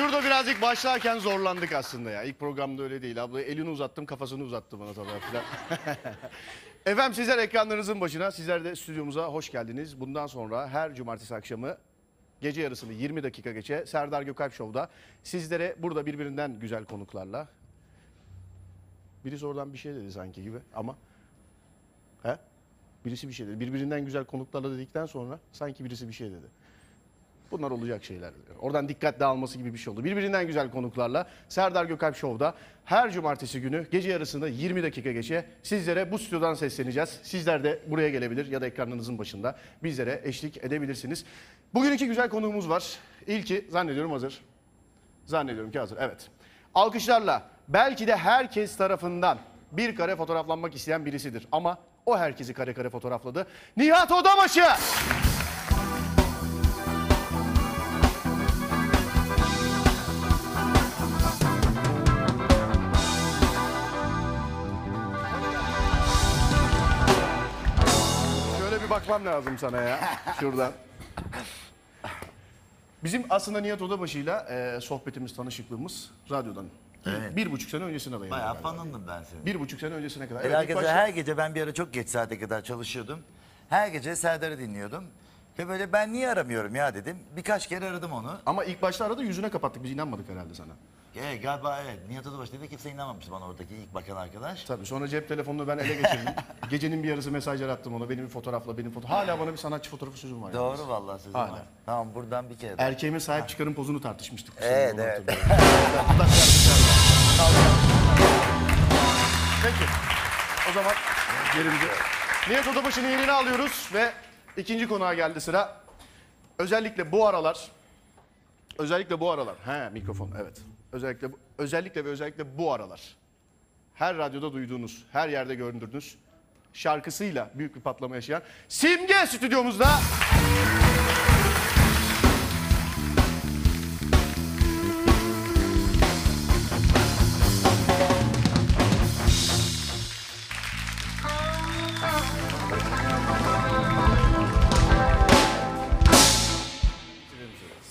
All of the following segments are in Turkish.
Şurada birazcık başlarken zorlandık aslında ya. İlk programda öyle değil. Abla elini uzattım, kafasını uzattı bana tabii filan. Efendim sizler ekranlarınızın başına, sizler de stüdyomuza hoş geldiniz. Bundan sonra her cumartesi akşamı gece yarısını 20 dakika geçe Serdar Gökalp Show'da sizlere burada birbirinden güzel konuklarla Birisi oradan bir şey dedi sanki gibi ama he? Birisi bir şey dedi. Birbirinden güzel konuklarla dedikten sonra sanki birisi bir şey dedi. Bunlar olacak şeyler. Oradan dikkat dağılması gibi bir şey oldu. Birbirinden güzel konuklarla Serdar Gökalp Show'da her cumartesi günü gece yarısında 20 dakika geçe sizlere bu stüdyodan sesleneceğiz. Sizler de buraya gelebilir ya da ekranınızın başında bizlere eşlik edebilirsiniz. Bugün iki güzel konuğumuz var. İlki zannediyorum hazır. Zannediyorum ki hazır. Evet. Alkışlarla belki de herkes tarafından bir kare fotoğraflanmak isteyen birisidir. Ama o herkesi kare kare fotoğrafladı. Nihat Odabaşı! Bakmam lazım sana ya. Şuradan. Bizim aslında Nihat Odabaşı'yla e, sohbetimiz, tanışıklığımız radyodan. Evet. Bir buçuk sene öncesine dayanıyor. Bayağı galiba. fanındım ben senin. Bir buçuk sene öncesine kadar. Evet, herkese, başta- her gece ben bir ara çok geç saate kadar çalışıyordum. Her gece Serdar'ı dinliyordum. Ve böyle ben niye aramıyorum ya dedim. Birkaç kere aradım onu. Ama ilk başta arada yüzüne kapattık. Biz inanmadık herhalde sana. E, galiba evet. Nihat Odabaş dedi kimse inanmamıştı bana oradaki ilk bakan arkadaş. Tabii sonra cep telefonunu ben ele geçirdim. Gecenin bir yarısı mesajlar attım ona. Benim bir fotoğrafla, benim foto. Hala bana bir sanatçı fotoğrafı sözüm var. yalnız. Doğru vallahi sözüm Hala. var. Tamam buradan bir kere daha. Erkeğime sahip çıkarım pozunu tartışmıştık. Evet, Onu evet. hatırlıyorum. Peki. O zaman yerimize. Nihat Odabaşı'nın yerini alıyoruz ve ikinci konuğa geldi sıra. Özellikle bu aralar özellikle bu aralar. He mikrofon evet. Özellikle özellikle ve özellikle bu aralar. Her radyoda duyduğunuz, her yerde göründürdüğünüz şarkısıyla büyük bir patlama yaşayan Simge stüdyomuzda.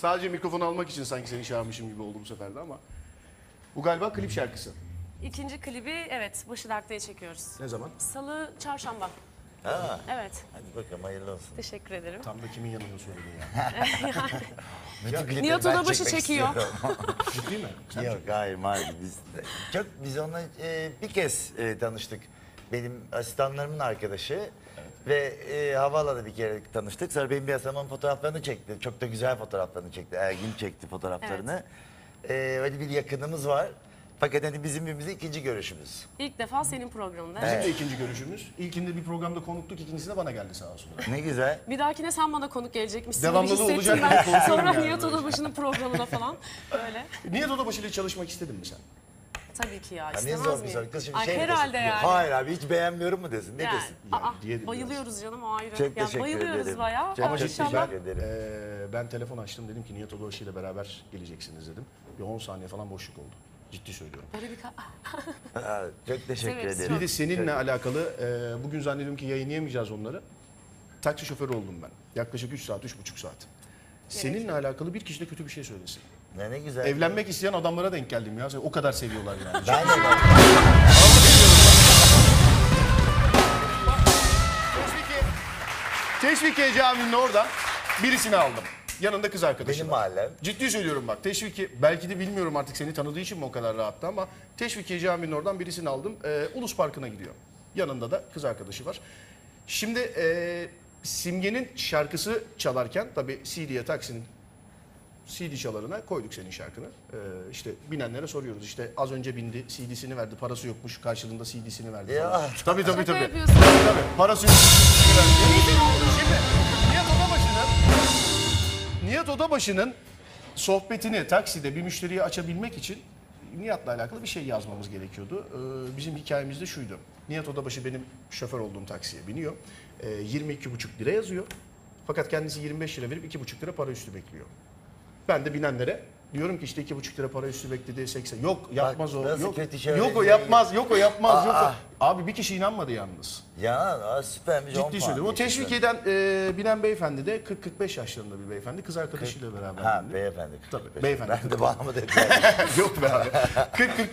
Sadece mikrofonu almak için sanki seni çağırmışım gibi oldu bu sefer de ama. Bu galiba klip şarkısı. İkinci klibi evet Başı Dert'te çekiyoruz. Ne zaman? Salı, çarşamba. Ha, Evet. hadi bakalım hayırlı olsun. Teşekkür ederim. Tam da kimin yanında söyledin ya. Klipleri Nihat Odabaşı çekiyor. Ciddi mi? Sen Yok hayır hayır biz çok biz onunla e, bir kez e, tanıştık. Benim asistanlarımın arkadaşı ve e, havaalanı bir kere tanıştık. Sonra benim bir asamın fotoğraflarını çekti. Çok da güzel fotoğraflarını çekti. Ergin çekti fotoğraflarını. E, öyle bir yakınımız var. Fakat hani bizim birbirimize ikinci görüşümüz. İlk defa senin programında. Bizim de ikinci görüşümüz. İlkinde bir programda konuktuk, ikincisinde bana geldi sağ olsun. Ne güzel. Bir dahakine sen bana konuk gelecekmişsin Devamlılığı gibi hissettim olacak ben. diye korkuyorum Sonra yani Nihat böyle. Odabaşı'nın programına falan. Öyle. Niye Odabaşı ile çalışmak istedin mi sen? Tabii ki ya. Ya ne istemez zor bir miyim? soru. Kız şimdi Ay, şey mi herhalde yani. Hayır abi hiç beğenmiyorum mu desin? Ne Yani, desin? Aa, diyelim bayılıyoruz canım o ayrı. Çok yani teşekkür bayılıyoruz ederim. bayağı. Çok Ama teşekkür inşallah ederim. Ee, ben telefon açtım dedim ki Nihat Odabaşı ile beraber geleceksiniz dedim. Bir 10 saniye falan boşluk oldu. Ciddi söylüyorum. böyle bir ka- Ha, çok teşekkür Severiz, ederim. Bir de seninle alakalı e, bugün zannediyorum ki yayınlayamayacağız onları. Taksi şoförü oldum ben. Yaklaşık 3 saat, 3,5 saat. Seninle alakalı bir kişi de kötü bir şey söylesin. Ne, ne güzel. Evlenmek isteyen adamlara denk geldim ya. O kadar seviyorlar yani. Ben de ben. Teşvikiye, Teşvikiye Camii'nin orada birisini aldım. Yanında kız arkadaşı Benim var. mahallem. Ciddi söylüyorum bak. Teşvikiye, belki de bilmiyorum artık seni tanıdığı için mi o kadar rahattı ama Teşvikiye Camii'nin oradan birisini aldım. Ee, Ulus Parkı'na gidiyor. Yanında da kız arkadaşı var. Şimdi e, Simge'nin şarkısı çalarken tabii CD'ye taksinin CD çalarına koyduk senin şarkını. Ee, işte binenlere soruyoruz. İşte az önce bindi, CD'sini verdi, parası yokmuş, karşılığında CD'sini verdi Ya. falan. Tabii tabii Şaka tabii. yapıyorsun. Tabii, parası yok. CD'sini verdi. Şimdi Nihat Odabaşı'nın Nihat Odabaşı'nın sohbetini takside bir müşteriye açabilmek için Nihat'la alakalı bir şey yazmamız gerekiyordu. Ee, bizim hikayemiz de şuydu. Nihat Odabaşı benim şoför olduğum taksiye biniyor. Ee, 22,5 lira yazıyor. Fakat kendisi 25 lira verip 2,5 lira para üstü bekliyor. Ben de binenlere Diyorum ki işte iki buçuk lira para üstü bekledi 80. Yok yapmaz o. nasıl Yok, kötü şey yok o yapmaz. Yok o yapmaz. yok Aa. o. Abi bir kişi inanmadı yalnız. Ya aa, süpermiş. Ciddi söylüyorum. O teşvik eden e, binen beyefendi de 40-45 yaşlarında bir beyefendi. Kız arkadaşıyla beraber. Ha bindi. beyefendi. Tabii, beyefendi. Ben de bana mı dediler? Yok be abi.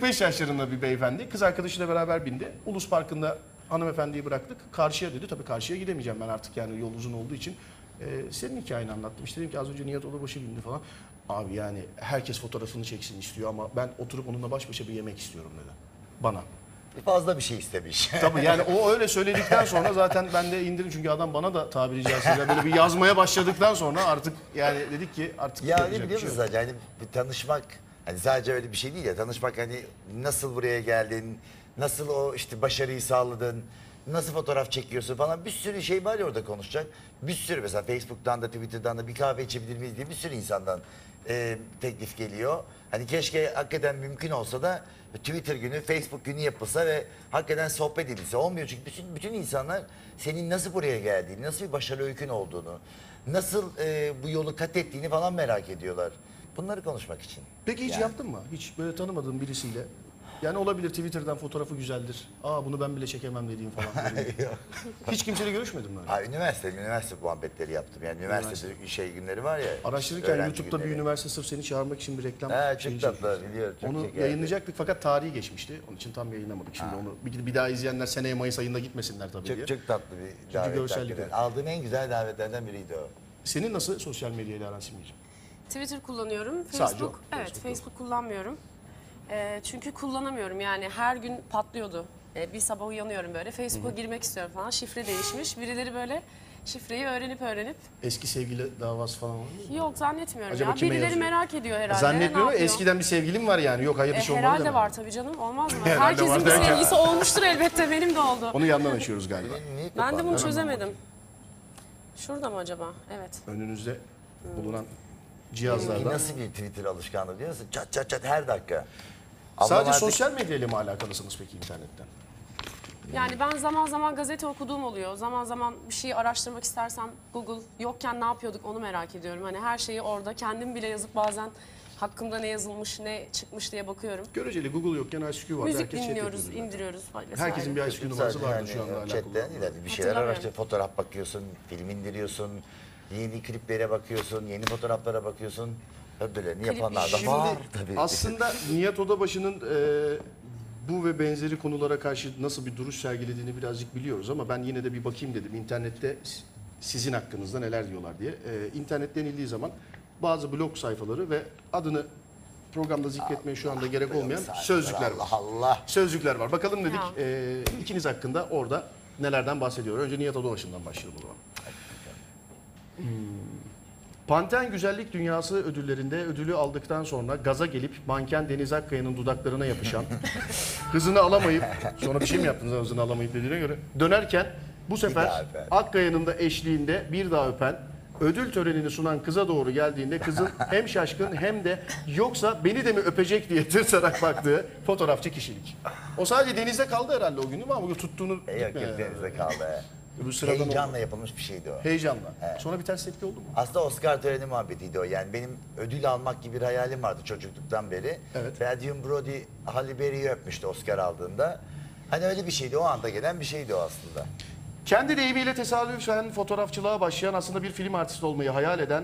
40-45 yaşlarında bir beyefendi. Kız arkadaşıyla beraber bindi. Ulus Parkı'nda hanımefendiyi bıraktık. Karşıya dedi. Tabii karşıya gidemeyeceğim ben artık yani yol uzun olduğu için. Ee, senin hikayeni anlattım. İşte dedim ki az önce Nihat Odabaşı bindi falan. Abi yani herkes fotoğrafını çeksin istiyor ama ben oturup onunla baş başa bir yemek istiyorum dedi. Bana. Fazla bir şey istemiş. Tabii yani o öyle söyledikten sonra zaten ben de indirdim çünkü adam bana da tabiri caizse böyle bir yazmaya başladıktan sonra artık yani dedik ki artık Ya yapacak ne bir biliyor şey musun yok. sadece hani bir tanışmak hani sadece öyle bir şey değil ya tanışmak hani nasıl buraya geldin nasıl o işte başarıyı sağladın nasıl fotoğraf çekiyorsun falan bir sürü şey var ya orada konuşacak bir sürü mesela Facebook'tan da Twitter'dan da bir kahve içebilir miyiz diye bir sürü insandan e, teklif geliyor. Hani keşke hakikaten mümkün olsa da Twitter günü, Facebook günü yapılsa ve hakikaten sohbet edilse. Olmuyor çünkü bütün, bütün insanlar senin nasıl buraya geldiğini, nasıl bir başarı öykün olduğunu, nasıl e, bu yolu kat ettiğini falan merak ediyorlar. Bunları konuşmak için. Peki hiç Yani. yaptın mı? Hiç böyle tanımadığın birisiyle. Yani olabilir Twitter'dan fotoğrafı güzeldir. Aa bunu ben bile çekemem dediğim falan. böyle. hiç kimseyle görüşmedin mi? öyle? Ha, üniversite, üniversite muhabbetleri yaptım. Yani üniversitede şey günleri var ya. Araştırırken öğrenci YouTube'da bir günleri. üniversite sırf seni çağırmak için bir reklam Ha, çok şeyi tatlı çekmiş. biliyorum. Çok Onu şekerdi. yayınlayacaktık fakat tarihi geçmişti. Onun için tam yayınlamadık. Şimdi onu bir, bir daha izleyenler seneye Mayıs ayında gitmesinler tabii diye. Çok, çok tatlı bir davet. görsellik hakikaten. Aldığım en güzel davetlerden biriydi o. Senin nasıl sosyal medyayla aran Simgeciğim? Twitter kullanıyorum. Sadece Facebook, o. evet Facebook Facebook kullanmıyorum. Ee, çünkü kullanamıyorum yani her gün patlıyordu. Ee, bir sabah uyanıyorum böyle Facebook'a girmek istiyorum falan. Şifre değişmiş. Birileri böyle şifreyi öğrenip öğrenip Eski sevgili davası falan var mı? yok zannetmiyorum Acaba ya. kime Birileri yazıyor? merak ediyor herhalde. Zannetmiyorum Ne yapıyor? eskiden bir sevgilim var yani. Yok hayır E, bir şey olmadı herhalde var tabii canım. Olmaz mı? Herhalde Herkesin bir derken- sevgilisi olmuştur elbette. Benim de oldu. Onu yandan açıyoruz galiba. Niye Ben de bunu çözemedim. Şurada mı acaba? Evet. Önünüzde bulunan Bir cihazlardan. Nasıl bir Twitter alışkanlığı biliyor musun? Çat çat çat her dakika. Sadece artık- sosyal medyayla mı alakalısınız peki internetten? Yani ben zaman zaman gazete okuduğum oluyor. Zaman zaman bir şeyi araştırmak istersem Google yokken ne yapıyorduk onu merak ediyorum. Hani her şeyi orada kendim bile yazıp bazen hakkımda ne yazılmış ne çıkmış diye bakıyorum. Göreceli Google yokken ICQ vardı. Müzik Herkes dinliyoruz, zaten. indiriyoruz vesaire. Herkesin bir ICQ numarası vardı şu yani anda hala chatten ileride bir şeyler araştır, fotoğraf bakıyorsun, film indiriyorsun, yeni kliplere bakıyorsun, yeni fotoğraflara bakıyorsun. Ödüllerini yapanlar da var tabii. Aslında Nihat Odabaşı'nın e, bu ve benzeri konulara karşı nasıl bir duruş sergilediğini birazcık biliyoruz ama ben yine de bir bakayım dedim. İnternette sizin hakkınızda neler diyorlar diye. E, internet denildiği zaman bazı blog sayfaları ve adını programda zikretmeye şu anda gerek olmayan sözcükler var. Allah Allah. Sözcükler var. Bakalım dedik Ya. e, ikiniz hakkında orada nelerden bahsediyor. Önce Nihat Odabaşı'ndan başlayalım o zaman. Panten Güzellik Dünyası ödüllerinde ödülü aldıktan sonra gaza gelip manken Deniz Akkaya'nın dudaklarına yapışan, hızını alamayıp, sonra bir şey mi yaptınız hızını alamayıp dediğine göre, dönerken bu daha sefer öpen. Akkaya'nın da eşliğinde bir daha öpen, ödül törenini sunan kıza doğru geldiğinde kızın hem şaşkın hem de yoksa beni de mi öpecek diye tırsarak baktığı fotoğrafçı kişilik. O sadece denizde kaldı herhalde o gün değil mi? Ama tuttuğunu E, Yok yok yani. denizde kaldı. Bu sıradan Heyecanla oldu. yapılmış bir şeydi o. Heyecanla. Sonra bir ters tepki oldu mu? Aslında Oscar töreni muhabbetiydi o. Yani benim ödül almak gibi bir hayalim vardı çocukluktan beri. Evet. Ve Adrian Brody Halle Berry'i öpmüştü Oscar aldığında. Hani öyle bir şeydi. O anda gelen bir şeydi o aslında. Kendi deyimiyle tesadüfen fotoğrafçılığa başlayan aslında bir film artisti olmayı hayal eden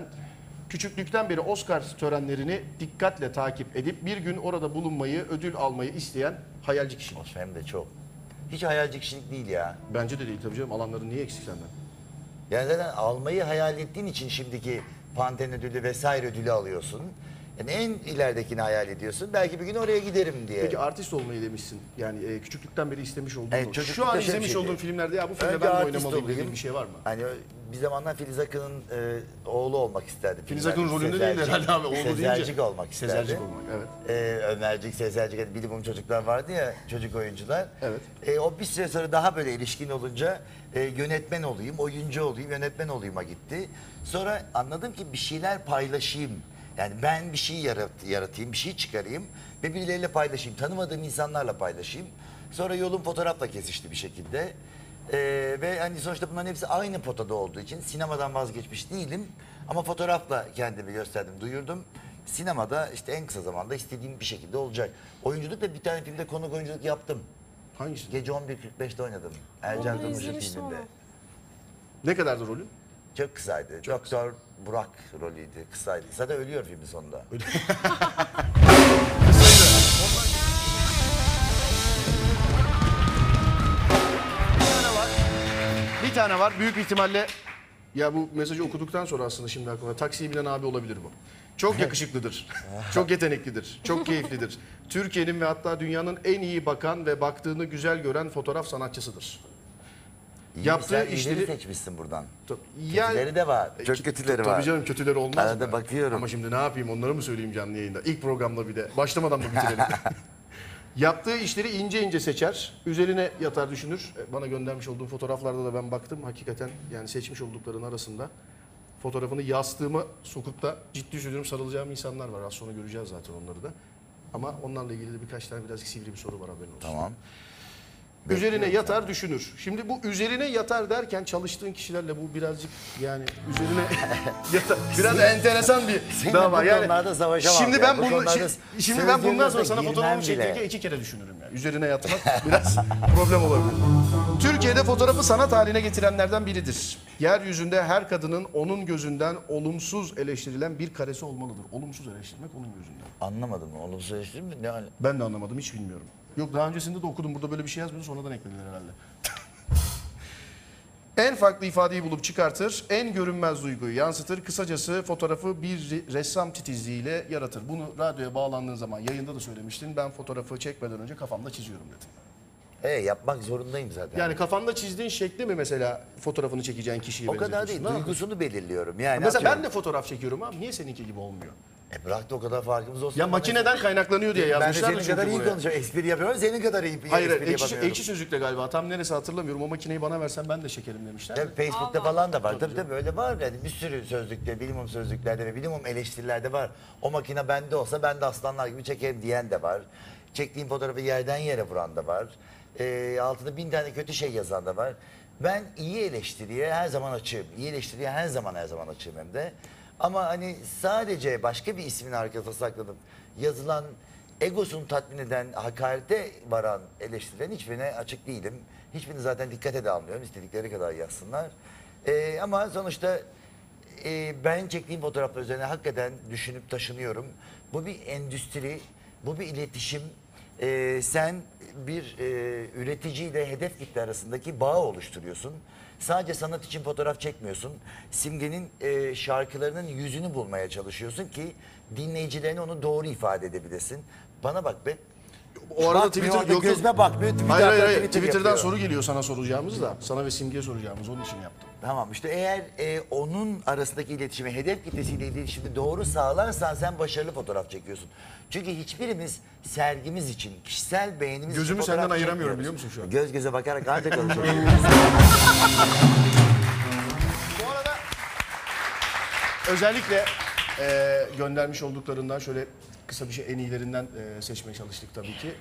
küçüklükten beri Oscar törenlerini dikkatle takip edip bir gün orada bulunmayı, ödül almayı isteyen hayalci kişi. Hem de çok. Hiç hayalci kişilik değil ya. Bence de değil tabii canım. Alanların niye eksik senden? Yani zaten almayı hayal ettiğin için şimdiki Panten ödülü vesaire ödülü alıyorsun. Yani en ileridekini hayal ediyorsun. Belki bir gün oraya giderim diye. Peki artist olmayı demişsin. Yani e, küçüklükten beri istemiş olduğun. Evet, o. çocuklukta Şu an şöyle bir izlemiş şeydi. olduğun filmlerde ya bu filmde Önce ben de artist oynamalıyım olayım. dediğin bir şey var mı? Hani bir zamanlar Filiz Akın'ın e, oğlu olmak isterdi. Filiz Akın rolünde değil herhalde abi. Oğlu deyince. Sezercik olmak isterdi. Sezercik olmak evet. E, Ömercik, Sezercik, hani bilimum çocuklar vardı ya çocuk oyuncular. Evet. E, o bir süre sonra daha böyle ilişkin olunca e, yönetmen olayım, oyuncu olayım, yönetmen olayım'a gitti. Sonra anladım ki bir şeyler paylaşayım. Yani ben bir şey yarat, yaratayım, bir şey çıkarayım ve birileriyle paylaşayım. Tanımadığım insanlarla paylaşayım. Sonra yolum fotoğrafla kesişti bir şekilde. Ee, ve hani sonuçta bunların hepsi aynı potada olduğu için sinemadan vazgeçmiş değilim. Ama fotoğrafla kendimi gösterdim, duyurdum. Sinemada işte en kısa zamanda istediğim bir şekilde olacak. Oyunculuk da bir tane filmde konuk oyunculuk yaptım. Hangisi? Gece 11.45'te oynadım. Ercan Onu Durmuş'un izlemiştim filminde. Ne kadardı rolün? Çok kısaydı. Doktor Burak rolüydü. Kısaydı. Zaten ölüyor filmin sonunda. Bir tane var. Büyük ihtimalle ya bu mesajı okuduktan sonra aslında şimdi aklıma taksiye binen abi olabilir bu. Çok yakışıklıdır. çok yeteneklidir. Çok keyiflidir. Türkiye'nin ve hatta dünyanın en iyi bakan ve baktığını güzel gören fotoğraf sanatçısıdır. İyi, Yaptığı sen işleri- seçmişsin buradan. Yani- Kötüleri de var. E, Çok kö- kötüleri tabii var. canım kötüleri olmaz Arada mı? bakıyorum. Ama şimdi ne yapayım onları mı söyleyeyim canlı yayında? İlk programda bir de. Başlamadan mı bitirelim? Yaptığı işleri ince ince seçer. Üzerine yatar düşünür. E, Bana göndermiş olduğum fotoğraflarda da ben baktım. Hakikaten yani seçmiş olduklarının arasında fotoğrafını yastığıma sokup da ciddi söylüyorum sarılacağım insanlar var. Az sonra göreceğiz zaten onları da. Ama onlarla ilgili de birkaç tane birazcık sivri bir soru var haberin olsun. Tamam. Üzerine yatar düşünür. Şimdi bu üzerine yatar derken çalıştığın kişilerle bu birazcık yani üzerine yatar. Biraz enteresan bir dava. bu Yani konularda savaşamam Şimdi ya. ben Bu bunu konularda şimdi, ben bundan sonra sana girmem fotoğrafımı bile. çektiğimde iki kere düşünürüm yani. Üzerine yatmak biraz problem olabilir. Türkiye'de fotoğrafı sanat haline getirenlerden biridir. Yeryüzünde her kadının onun gözünden olumsuz eleştirilen bir karesi olmalıdır. Olumsuz eleştirmek onun gözünden. Anlamadım. Olumsuz eleştirim mi? Ne hal- Ben de anlamadım hiç bilmiyorum. Yok daha öncesinde de okudum burada böyle bir şey yazmıyordu sonradan eklediler herhalde. en farklı ifadeyi bulup çıkartır, en görünmez duyguyu yansıtır. Kısacası fotoğrafı bir re- ressam titizliğiyle yaratır. Bunu radyoya bağlandığın zaman yayında da söylemiştin. Ben fotoğrafı çekmeden önce kafamda çiziyorum dedim. E yapmak zorundayım zaten. Yani kafanda çizdiğin şekli mi mesela fotoğrafını çekeceğin kişiyi o kadar değil. Ne yapıyorsun? Duygusunu belirliyorum. Yani Mesela ben atıyorum. de fotoğraf çekiyorum ama niye seninki gibi olmuyor? E bırak da o kadar farkımız olsun. Ya makineden kaynaklanıyor diye Ben de yazmışlar senin çünkü kadar iyi buraya. konuşuyorum. Espri yapıyorum. Senin kadar iyi Hayır, espri ekşi, yapamıyorum. ekşi sözlükte galiba. Tam neresi hatırlamıyorum. O makineyi bana versen ben de çekerim demişler. Tabii Facebook'ta falan da var. Tabii tabii öyle var. Yani bir sürü sözlükte, bilimum sözlüklerde ve bilimum eleştirilerde var. O makine bende olsa ben de aslanlar gibi çekerim diyen de var. Çektiğim fotoğrafı yerden yere vuran da var. Ee, altında bin tane kötü şey yazan da var. Ben iyi eleştiriye her zaman açığım. İyi eleştiriye her zaman her zaman açığım hem de. Ama hani sadece başka bir ismin arkasına saklanıp yazılan egosunu tatmin eden, hakarete varan eleştirilerin hiçbirine açık değilim. Hiçbirini zaten dikkate de almıyorum. İstedikleri kadar yazsınlar. Ee, ama sonuçta e, ben çektiğim fotoğraflar üzerine hakikaten düşünüp taşınıyorum. Bu bir endüstri, bu bir iletişim. Ee, sen bir e, üreticiyle hedef kitle arasındaki bağı oluşturuyorsun. Sadece sanat için fotoğraf çekmiyorsun. Simge'nin e, şarkılarının yüzünü bulmaya çalışıyorsun ki dinleyicilerine onu doğru ifade edebilesin. Bana bak be. O arada Bakmıyor, Twitter yok, gözüme bakmıyor. Hayır hayır hayır. Twitter Twitter'dan yapıyor. soru geliyor sana soracağımız da. Sana ve Simge'ye soracağımız onun için yaptım. Tamam işte eğer e, onun arasındaki iletişimi, hedef kitlesiyle iletişimi doğru sağlarsan sen başarılı fotoğraf çekiyorsun. Çünkü hiçbirimiz sergimiz için, kişisel beğenimiz Gözümü için senden ayıramıyorum biliyor musun şu an? Göz göze bakarak ancak konuşuyoruz. Bu arada özellikle e, göndermiş olduklarından şöyle kısa bir şey en iyilerinden e, seçmeye çalıştık tabii ki.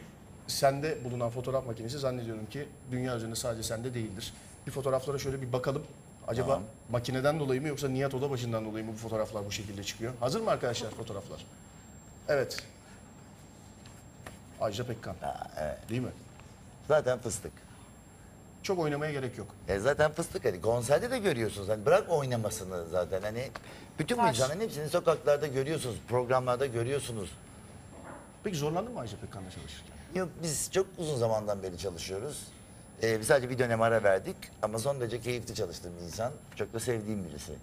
Sende bulunan fotoğraf makinesi zannediyorum ki dünya üzerinde sadece sende değildir. Bir fotoğraflara şöyle bir bakalım. Acaba makineden dolayı mı yoksa Nihat Odabaşı'ndan dolayı mı bu fotoğraflar bu şekilde çıkıyor? Hazır mı arkadaşlar fotoğraflar? Evet. Ajda Pekkan. Değil mi? zaten fıstık. Çok oynamaya gerek yok. E zaten fıstık hani konserde de görüyorsunuz. Hani bırak oynamasını zaten hani bütün bu insanların hepsini sokaklarda görüyorsunuz, programlarda görüyorsunuz. Peki zorlandın mı Ajda Pekkan'la çalışırken? Yok biz çok uzun zamandan beri çalışıyoruz. Ee, biz sadece bir dönem ara verdik ama son derece keyifli çalıştığım bir insan. Çok da sevdiğim birisi.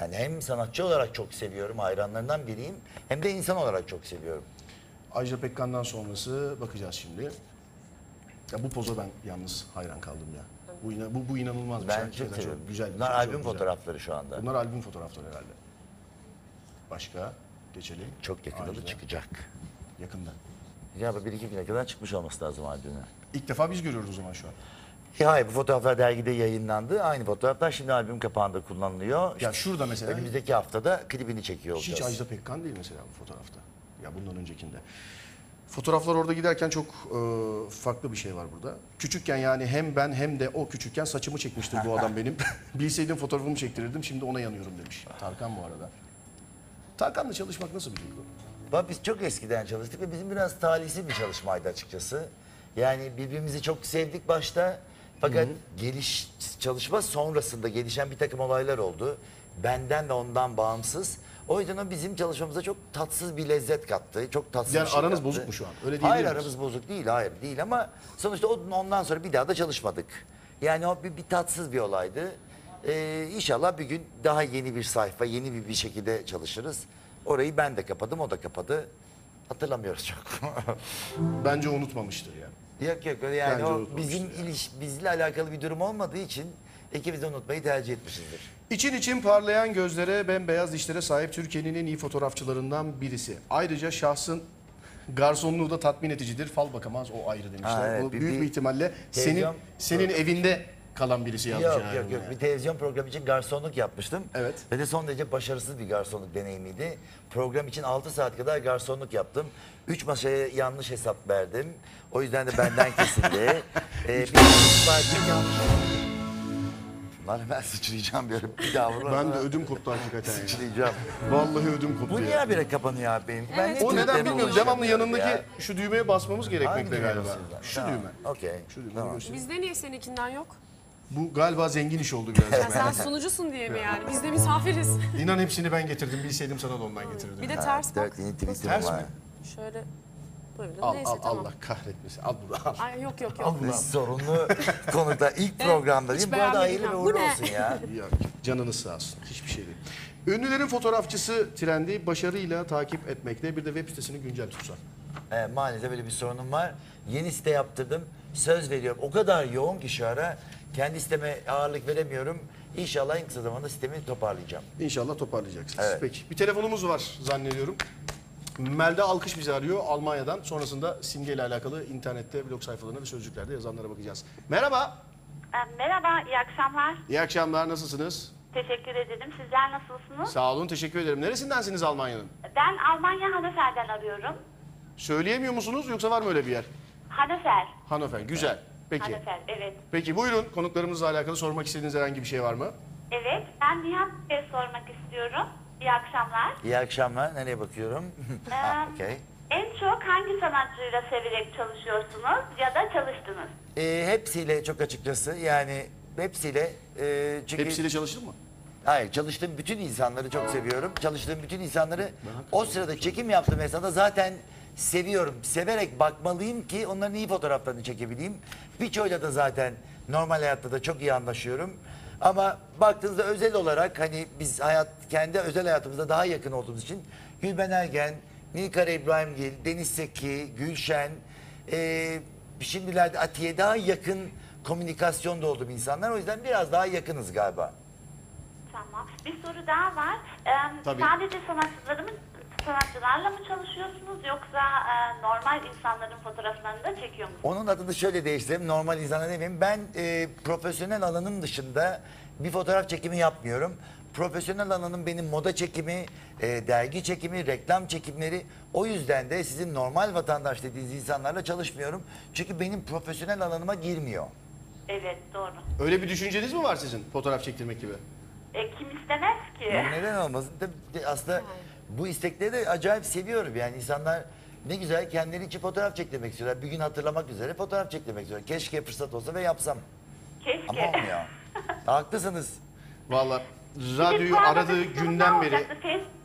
Yani hem sanatçı olarak çok seviyorum, hayranlarından biriyim. Hem de insan olarak çok seviyorum. Ajda Pekkan'dan sonrası bakacağız şimdi. Ya bu poza ben yalnız hayran kaldım ya. Bu, ina- bu, bu inanılmaz bir şey. Ben Hakikaten çok seviyorum. güzel. Bunlar çok, albüm çok güzel. fotoğrafları şu anda. Bunlar albüm fotoğrafları herhalde. Başka geçelim. Çok yakında Ajda. da çıkacak. Yakında. Ya bir iki güne kadar çıkmış olması lazım albümü. İlk defa biz görüyoruz o zaman şu an. Ya hayır bu fotoğraflar dergide yayınlandı. Aynı fotoğraflar şimdi albüm kapağında kullanılıyor. Ya şurada mesela Önümüzdeki haftada klibini çekiyor hiç olacağız. Ajda Pekkan değil mesela bu fotoğrafta. Ya bundan öncekinde. Fotoğraflar orada giderken çok e, farklı bir şey var burada. Küçükken yani hem ben hem de o küçükken saçımı çekmiştir bu adam benim. Bilseydim fotoğrafımı çektirirdim şimdi ona yanıyorum demiş. Tarkan bu arada. Tarkan'la çalışmak nasıl bir duygu? Bak biz çok eskiden çalıştık ve bizim biraz talihsiz bir çalışmaydı açıkçası. Yani birbirimizi çok sevdik başta. Fakat geliş çalışma sonrasında gelişen bir takım olaylar oldu. Benden ve ondan bağımsız. O yüzden o bizim çalışmamıza çok tatsız bir lezzet kattı. Çok tatsız Yani bir şey aranız kattı. bozuk mu şu an? Öyle Hayır diyebilir aramız bozuk değil. Hayır değil ama sonuçta o- ondan sonra bir daha da çalışmadık. Yani o bir, bir tatsız bir olaydı. Ee, inşallah bir gün daha yeni bir sayfa, yeni bir, bir şekilde çalışırız. Orayı ben de kapadım, o da kapadı. Hatırlamıyoruz çok. Bence unutmamıştır yani. Yok yok öyle yani Bence o unutmamıştır bizim iliş, bizle alakalı bir durum olmadığı için ikimiz de unutmayı tercih etmişizdir. İçin için parlayan gözlere, bembeyaz dişlere sahip Türkiye'nin en iyi fotoğrafçılarından birisi. Ayrıca şahsın garsonluğu da tatmin edicidir. Fal bakamaz o ayrı demişler. Ha, evet, Bu bir- büyük bir, bir ihtimalle senin televizyon- senin evinde kalan birisi yazmış. Yok yani yok yok yani. bir televizyon programı için garsonluk yapmıştım. Evet. Ve de son derece başarısız bir garsonluk deneyimiydi. Program için 6 saat kadar garsonluk yaptım. 3 masaya yanlış hesap verdim. O yüzden de benden kesildi. ee, bir parça yanlış. Lan ben sıçrayacağım diyorum. Bir daha vurma. Ben de ödüm koptu hakikaten ya. sıçrayacağım. Vallahi ödüm koptu Bu ya. niye habire kapanıyor abi benim? Ben Evet. niye O neden bilmiyorum. ulaşamıyorum Devamlı yanındaki ya? şu düğmeye basmamız Hangi gerekmekte düğme galiba. Şu Tamam, düğme. Okey. Şu düğme. Tamam. Bizde niye seninkinden yok? Bu galiba zengin iş oldu biraz. Ya sen sunucusun diye mi yani? Biz de misafiriz. İnan hepsini ben getirdim. Bilseydim sana da ondan getirdim. Bir de ters bak. dört yeni Twitter'ım Ters var. mi? Şöyle. Böyle. Al, Neyse al, tamam. Allah kahretmesin. Al bunu al. Ay yok yok yok. Biz al. sorunlu konuda ilk programda değil mi? Bu arada beğenmedim hayırlı ve. Bu uğurlu ne? olsun ya. Yok, canınız sağ olsun. Hiçbir şey değil. Ünlülerin fotoğrafçısı trendi başarıyla takip etmekte. Bir de web sitesini güncel tutsan. Evet, maalesef böyle bir sorunum var. Yeni site yaptırdım. Söz veriyorum. O kadar yoğun ki şu ara. Kendi siteme ağırlık veremiyorum. İnşallah en kısa zamanda sitemi toparlayacağım. İnşallah toparlayacaksınız. Evet. Peki. Bir telefonumuz var zannediyorum. Melda Alkış bizi arıyor Almanya'dan. Sonrasında simge ile alakalı internette blog sayfalarına ve sözlüklerde yazanlara bakacağız. Merhaba. E, Merhaba, iyi akşamlar. İyi akşamlar. Nasılsınız? Teşekkür ederim. Sizler nasılsınız? Sağ olun. Teşekkür ederim. Neresindensiniz Almanya'nın? Ben Almanya Hanöfer'den arıyorum. Söyleyemiyor musunuz yoksa var mı öyle bir yer? Hanöfer. Hanöfer. Güzel. Peki. Hanöfer, evet. Peki buyurun. Konuklarımızla alakalı sormak istediğiniz herhangi bir şey var mı? Evet, ben Nihat Bey'e sormak istiyorum. İyi akşamlar. İyi akşamlar. Nereye bakıyorum? ha, Ee, okey. En çok hangi sanatçıyla severek çalışıyorsunuz ya da çalıştınız? Ee, hepsiyle çok açıkçası yani hepsiyle e, çünkü Hepsiyle çalıştın mı? Hayır çalıştığım bütün insanları çok seviyorum. Çalıştığım bütün insanları o sırada çekim yaptığım esnada zaten seviyorum. Severek bakmalıyım ki onların iyi fotoğraflarını çekebileyim. Birçoğuyla da zaten normal hayatta da çok iyi anlaşıyorum. Ama baktığınızda özel olarak hani biz hayat kendi özel hayatımızda daha yakın olduğumuz için Gülben Ergen, Nilkara İbrahimgil, Deniz Seki, Gülşen, eee şimdilerde Atiye daha yakın komünikasyonda olduğum insanlar. O yüzden biraz daha yakınız galiba. Tamam. Bir soru daha var. Ee, Tabii. sadece sanatçıları mı, sanatçılarla mı çalışıyorsunuz yoksa e, normal insanların fotoğraflarını da çekiyor musunuz? Onun adını şöyle değiştireyim. Normal insana demeyeyim. Ben e, profesyonel alanım dışında bir fotoğraf çekimi yapmıyorum. Profesyonel alanım benim moda çekimi, e, dergi çekimi, reklam çekimleri. O yüzden de sizin normal vatandaş dediğiniz insanlarla çalışmıyorum. Çünkü benim profesyonel alanıma girmiyor. Evet, doğru. Öyle bir düşünceniz mi var sizin fotoğraf çektirmek gibi? E, kim istemez ki? Neden olmasın? Tabii de aslında bu istekleri de acayip seviyorum. Yani insanlar ne güzel kendileri için fotoğraf çektirmek istiyorlar. Bir gün hatırlamak üzere fotoğraf çektirmek istiyorlar. Keşke fırsat olsa ve yapsam. Keşke. Ama olmuyor. Haklısınız. Vallahi radyoyu aradığı günden beri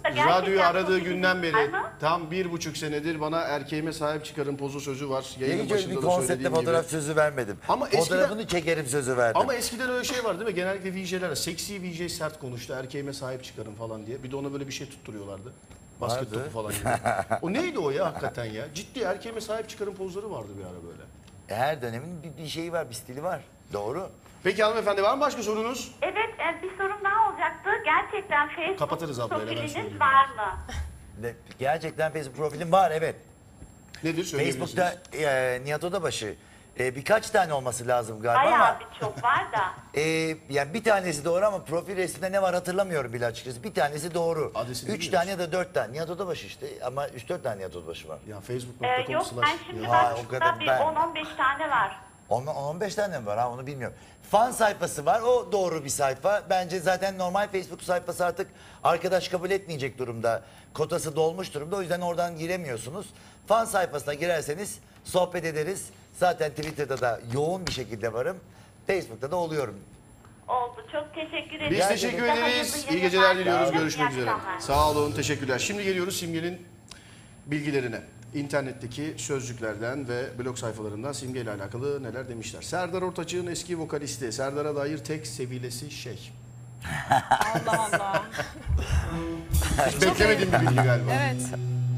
radyoyu aradığı günden beri tam bir buçuk senedir bana erkeğime sahip çıkarın pozu sözü var. Yayının Hiç öyle bir başında da söylediğim fotoğraf gibi. sözü vermedim. Ama eskiden- Fotoğrafını çekerim sözü verdim. Ama eskiden öyle şey var değil mi? Genellikle VJ'ler seksi VJ sert konuştu. Erkeğime sahip çıkarın falan diye. Bir de ona böyle bir şey tutturuyorlardı. Basket Vardı. topu falan gibi. o neydi o ya hakikaten ya? Ciddi erkeğime sahip çıkarın pozları vardı bir ara böyle. Her dönemin bir, bir şeyi var, bir stili var. Doğru. Peki hanımefendi var mı başka sorunuz? Evet, e, bir sorum daha olacaktı. Gerçekten Facebook Kapatırız abla, öyle ben profiliniz var mı? Gerçekten Facebook profilim var evet. Nedir söyleyebilirsiniz? Facebook'ta e, Nihat Odabaşı e, birkaç tane olması lazım galiba Bayağı ama birçok var da. e, yani bir tanesi doğru ama profil resminde ne var hatırlamıyorum bile açıkçası. Bir tanesi doğru. Adresini Üç tane ya da dört tane. Nihat Odabaşı işte ama üç dört tane Nihat Odabaşı var. Ya E, facebook.com yok, slash ben şimdi Ha, o baktığımda kadar bir ben- 10-15 tane var. Ondan 15 tane mi var ha onu bilmiyorum. Fan sayfası var o doğru bir sayfa. Bence zaten normal Facebook sayfası artık arkadaş kabul etmeyecek durumda. Kotası dolmuş durumda o yüzden oradan giremiyorsunuz. Fan sayfasına girerseniz sohbet ederiz. Zaten Twitter'da da yoğun bir şekilde varım. Facebook'ta da oluyorum. Oldu. Çok teşekkür ederim. Biz teşekkür ederiz. hayırlı İyi geceler yayınlar diliyoruz. Görüşmek üzere. akşamlar. Sağ olun. Teşekkürler. Şimdi geliyoruz Simge'nin bilgilerine. İnternetteki sözlüklerden ve blog sayfalarından Simge ile alakalı neler demişler. Serdar Ortaç'ın eski vokalisti. Serdar'a dair tek sevilesi şey. Allah Allah. Hiç beklemediğim bir bilgi galiba. Evet.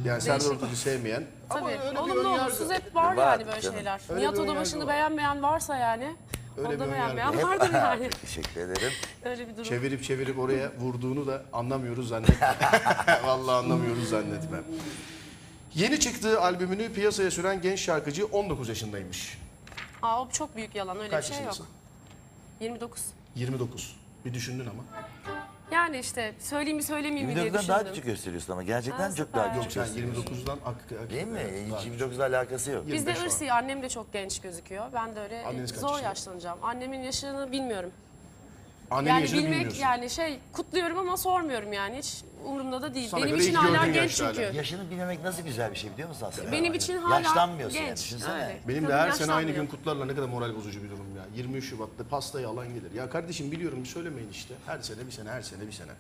Yani Serdar. Ortaç'ı sevmeyen. Ama Tabii. öyle bir Olumlu önyargı- olumsuz hep var Var yani böyle canım. şeyler. Öyle Nihat bir önyargı Odabaşı'nı var. beğenmeyen varsa yani. Öyle onu da bir beğenmeyen önyargı vardır yani. Teşekkür ederim. Öyle bir durum. Çevirip çevirip oraya vurduğunu da anlamıyoruz zannetme. Vallahi anlamıyoruz zannetme. Yeni çıktığı albümünü piyasaya süren genç şarkıcı 19 yaşındaymış. Aa, o çok büyük yalan öyle Kaç bir şey yok. yaşındasın? 29. 29. Bir düşündün ama. Yani işte söyleyeyim mi söylemeyeyim mi diye 29'dan daha düşündüm. küçük gösteriyorsun ama gerçekten Ha, çok daha süper. küçük Sen gösteriyorsun. 29'dan ak, ak- Değil mi? Evet, daha Hiç küçük. 29'la alakası yok. Bizde 25 falan. ırsi annem de çok genç gözüküyor. Ben de öyle Anneniz kaç zor yaşında? yaşlanacağım. Annemin yaşını bilmiyorum. Annenin yani yaşını bilmek bilmiyorsun. yani şey kutluyorum ama sormuyorum yani hiç umurumda da değil. Sana Benim göre için hala gördüğün genç yaşta çünkü. hala. Yaşını bilmemek nasıl güzel bir şey biliyor musun aslında? Benim için hala Yaşlanmıyorsun yani genç. düşünsene. Öyle. Benim de her sene aynı yaşlanmıyor. gün kutlarla ne kadar moral bozucu bir durum ya. 23 Şubat'ta pastayı alan gelir. Ya kardeşim biliyorum söylemeyin işte. Her sene bir sene, her sene bir sene.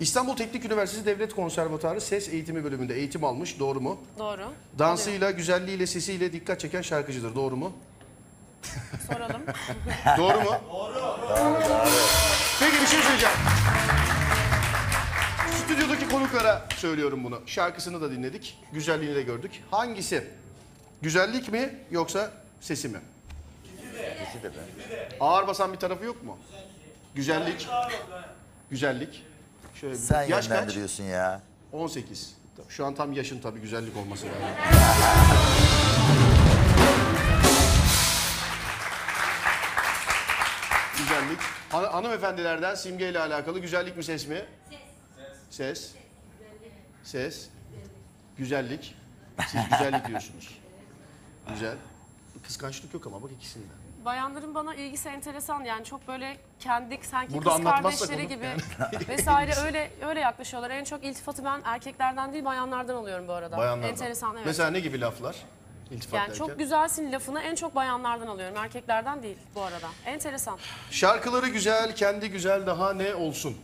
İstanbul Teknik Üniversitesi Devlet Konservatuarı Ses Eğitimi bölümünde eğitim almış. Doğru mu? Doğru. Dansıyla, güzelliğiyle, sesiyle dikkat çeken şarkıcıdır. Doğru mu? Soralım. Doğru mu? Doğru. Peki bir şey söyleyeceğim. Stüdyodaki konuklara söylüyorum bunu. Şarkısını da dinledik. Güzelliğini de gördük. Hangisi? Güzellik mi yoksa sesi mi? İkisi de be. Ağır basan bir tarafı yok mu? Güzellik. Güzellik. Şöyle Sen yaş kaç? yönlendiriyorsun ya. 18. Şu an tam yaşın tabii güzellik olması lazım. Güzellik. Han- hanımefendilerden Simge ile alakalı güzellik mi ses mi? Ses. Ses. Ses. Güzellik. Siz güzellik diyorsunuz. Güzel. Kıskançlık yok ama bak ikisinde. Bayanların bana ilgisi enteresan yani çok böyle kendi sanki Burada kız kardeşleri gibi yani. vesaire öyle öyle yaklaşıyorlar. En çok iltifatı ben erkeklerden değil bayanlardan alıyorum bu arada. Bayanlardan. Enteresan evet. Mesela ne gibi laflar? İltifat yani derken? çok güzelsin lafını en çok bayanlardan alıyorum. Erkeklerden değil bu arada. Enteresan. Şarkıları güzel, kendi güzel daha ne olsun?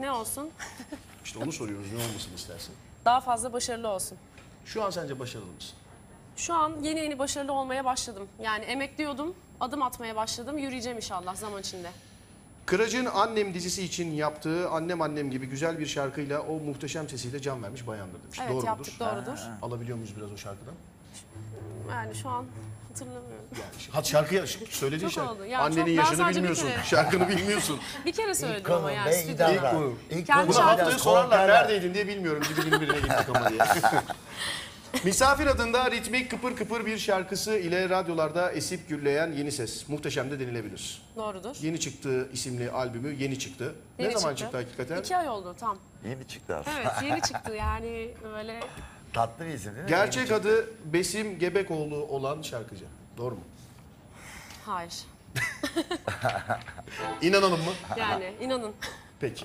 Ne olsun? İşte onu soruyoruz ne olmasını istersin. Daha fazla başarılı olsun. Şu an sence başarılı mısın? Şu an yeni yeni başarılı olmaya başladım. Yani emekliyordum, adım atmaya başladım. Yürüyeceğim inşallah zaman içinde. Kıracın Annem dizisi için yaptığı Annem Annem gibi güzel bir şarkıyla o muhteşem sesiyle can vermiş bayandır demiş. Evet Doğru yaptık doğrudur. Alabiliyor muyuz biraz o şarkıdan? Yani şu an hatırlamıyorum. Yani, hat şarkıya söylediğin Çok şarkı. oldu. Yani Annenin ben yaşını sadece bir bilmiyorsun. kere- Şarkını bilmiyorsun. Bir kere İlk söyledim ama yani stüdyoda. idara. konu. İlk Kendi Bunu şarkı- haftaya sorarlar neredeydin diye bilmiyorum. Dibinin birine gittik ama diye. Misafir adında ritmik kıpır kıpır bir şarkısı ile radyolarda esip gürleyen yeni ses. Muhteşem de denilebilir. Doğrudur. Yeni çıktığı isimli albümü yeni çıktı. ne Yeni zaman çıktı. çıktı hakikaten? İki ay oldu tam. Yeni çıktı aslında. Evet yeni çıktı yani böyle Tatlı bir isim değil mi? Gerçek adı Besim Gebekoğlu olan şarkıcı. Doğru mu? hayır. İnanalım mı? Yani inanın. Peki.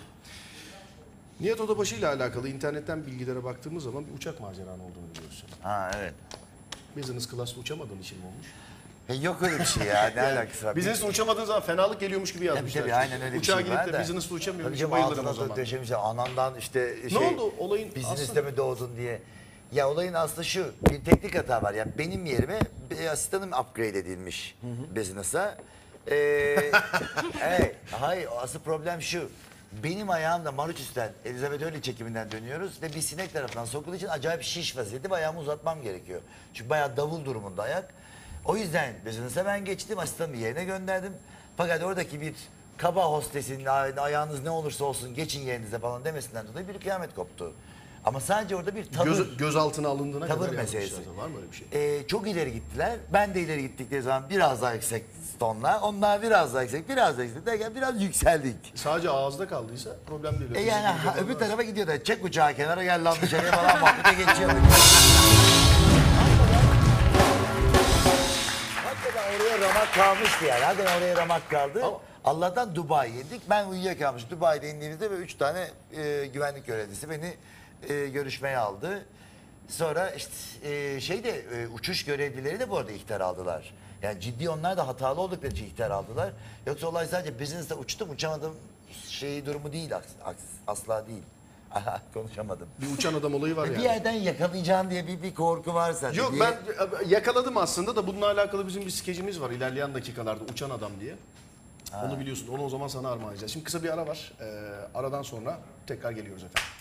Nihat Odabaşı ile alakalı internetten bilgilere baktığımız zaman bir uçak maceran olduğunu biliyorsun. Ha evet. Business class'ta uçamadığın için mi olmuş? E, yok öyle bir şey ya. Ne alakası var? Business'ta uçamadığın zaman fenalık geliyormuş gibi Tabii yazmışlar. tabii aynen öyle bir Uçağa şey gidip var de da. business'ta. Tabii canım bayılırım o altına da zaman. döşemişler. Anandan işte şey... oldu olayın Business'te aslında? mi doğdun diye. Ya olayın aslı şu. Bir teknik hata var. Yani benim yerime bir asistanım upgrade edilmiş business'a. Ee, evet, hayır asıl problem şu. Benim ayağım da Mauritius'ten, Elizabeth Öyle çekiminden dönüyoruz ve bir sinek tarafından sokulduğu için acayip şiş vaziyette ve ayağımı uzatmam gerekiyor. Çünkü bayağı davul durumunda ayak. O yüzden business'a ben geçtim, asistanımı yerine gönderdim. Fakat oradaki bir kaba hostesin "Ay- ayağınız ne olursa olsun geçin yerinize falan demesinden dolayı bir kıyamet koptu. Ama sadece orada bir tavır. Göz, gözaltına alındığına tavır kadar meselesi. Var mı öyle bir şey? Ee, çok ileri gittiler. Ben de ileri gittikleri zaman biraz daha yüksek tonla. Onlar biraz daha yüksek, biraz daha yüksek derken biraz yükseldik. Sadece ağızda kaldıysa problem değil. E yani ha, öbür tarafa gidiyor da çek uçağı kenara gel lan dışarıya falan muhabbete geçiyorduk. Hakikaten oraya ramak kalmıştı yani. Hakikaten oraya ramak kaldı. Ama... Allah'tan Dubai yedik. Ben uyuyakalmışım. Dubai'de indiğimizde ve üç tane e, güvenlik görevlisi beni e, görüşmeye aldı. Sonra işte e, şey de e, uçuş görevlileri de bu arada ihtar aldılar. Yani ciddi onlar da hatalı oldukları için ihtar aldılar. Yoksa olay sadece business'te uçtum uçamadım şeyi durumu değil as, asla değil. Konuşamadım. Bir uçan adam olayı var e, bir yani. Bir yerden yakalayacağım diye bir, bir korku var varsa. Yok diye. ben e, yakaladım aslında da bununla alakalı bizim bir skecimiz var ilerleyen dakikalarda uçan adam diye. Ha. Onu biliyorsun. Onu o zaman sana armağan edeceğiz. Şimdi kısa bir ara var. Ee, aradan sonra tekrar geliyoruz efendim.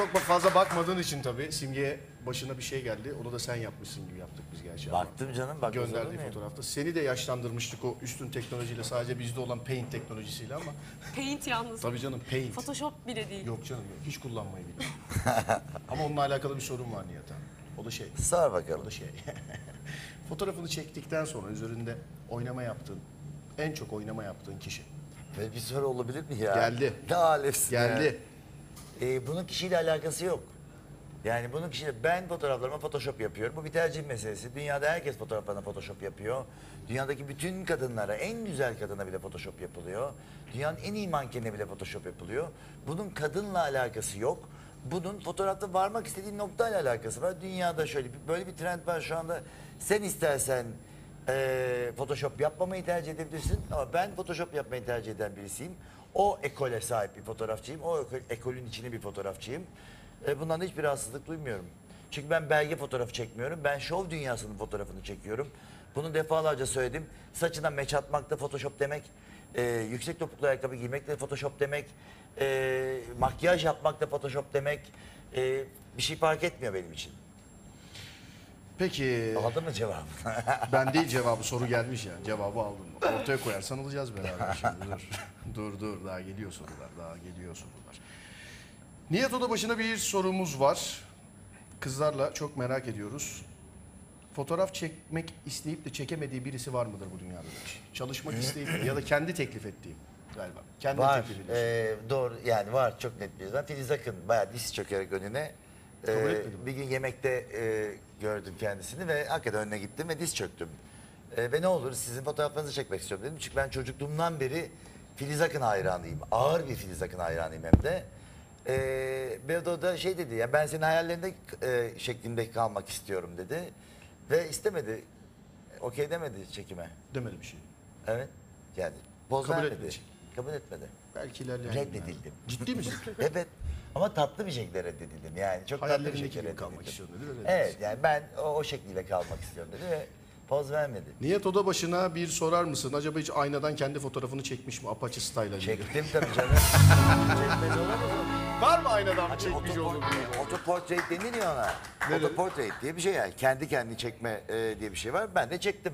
çok fazla bakmadığın için tabii simgeye başına bir şey geldi. Onu da sen yapmışsın gibi yaptık biz gerçi. ama Baktım canım bak. Gönderdiği fotoğrafta. Seni de yaşlandırmıştık o üstün teknolojiyle sadece bizde olan paint teknolojisiyle ama Paint yalnız. tabii canım paint. Photoshop bile değil. Yok canım yok. Hiç kullanmayı bilmiyorum. ama onunla alakalı bir sorun var Nihat. O da şey. Sor O bakalım. da şey. Fotoğrafını çektikten sonra üzerinde oynama yaptığın, en çok oynama yaptığın kişi. Böyle bir soru olabilir mi ya? Geldi. Ne alemsin ya. Geldi. Ee, bunun kişiyle alakası yok. Yani bunun kişiyle ben fotoğraflarıma Photoshop yapıyorum. Bu bir tercih meselesi. Dünyada herkes fotoğraflarına Photoshop yapıyor. Dünyadaki bütün kadınlara, en güzel kadına bile Photoshop yapılıyor. Dünyanın en iyi mankenine bile Photoshop yapılıyor. Bunun kadınla alakası yok. Bunun fotoğrafta varmak istediği noktayla alakası var. Dünyada şöyle böyle bir trend var şu anda. Sen istersen eee, Photoshop yapmamayı tercih edebilirsin ama ben Photoshop yapmayı tercih eden birisiyim. O ekole sahip bir fotoğrafçıyım. O eko- ekolün içinde bir fotoğrafçıyım. E, bundan da hiçbir rahatsızlık duymuyorum. Çünkü ben belge fotoğrafı çekmiyorum. Ben şov dünyasının fotoğrafını çekiyorum. Bunu defalarca söyledim. Saçına meç atmak da Photoshop demek. e, yüksek topuklu ayakkabı giymek de Photoshop demek. e, makyaj yapmak da Photoshop demek. E, bir şey fark etmiyor benim için. Peki Aldın mı cevabını? ben değil cevabı soru gelmiş ya. Cevabı aldım. Ortaya koyarsan alacağız beraber şimdi. Dur. dur dur daha geliyor sorular. Daha geliyor sorular. Nihat Oda başına bir sorumuz var. Kızlarla çok merak ediyoruz. Fotoğraf çekmek isteyip de çekemediği birisi var mıdır bu dünyada? demiş. Çalışmak isteyip ya da kendi teklif ettiğim galiba. Kendi var. teklif ediyorsun. e, doğru yani var çok net bir yüzden. Filiz Akın bayağı diz çökerek önüne. Kabul e, etmedi mi? bir gün yemekte e, gördüm kendisini ve hakikaten önüne gittim ve diz çöktüm. E, ve ne olur sizin fotoğraflarınızı çekmek istiyorum dedim. Çünkü ben çocukluğumdan beri Filiz Akın hayranıyım. Ağır bir Filiz Akın hayranıyım hem de. E, ve o da şey dedi ya ben senin hayallerinde e, şeklinde kalmak istiyorum dedi. Ve istemedi. Okey demedi çekime. Demedi bir şey. Evet. Yani poz Kabul vermedi. etmedi. Kabul etmedi. Belki ilerleyen Reddedildim. Ciddi misin? Evet. Ama tatlı bir şekilde reddedildim. Yani çok tatlı bir Hayallerindeki şekilde gibi kalmak reddedildim. istiyorum dedi. Evet yani ben o, o şekliyle kalmak istiyorum dedi ve poz vermedi. Niyet Oda başına bir sorar mısın? Acaba hiç aynadan kendi fotoğrafını çekmiş mi? Apache style'a gibi. Çektim tabii canım. Çekmez olur mu? Var mı aynadan çekmiş olduğun? Otoportrait, otoportrait deniliyor ona. Nedir? Otoportrait diye bir şey yani. Kendi kendini çekme e, diye bir şey var. Ben de çektim.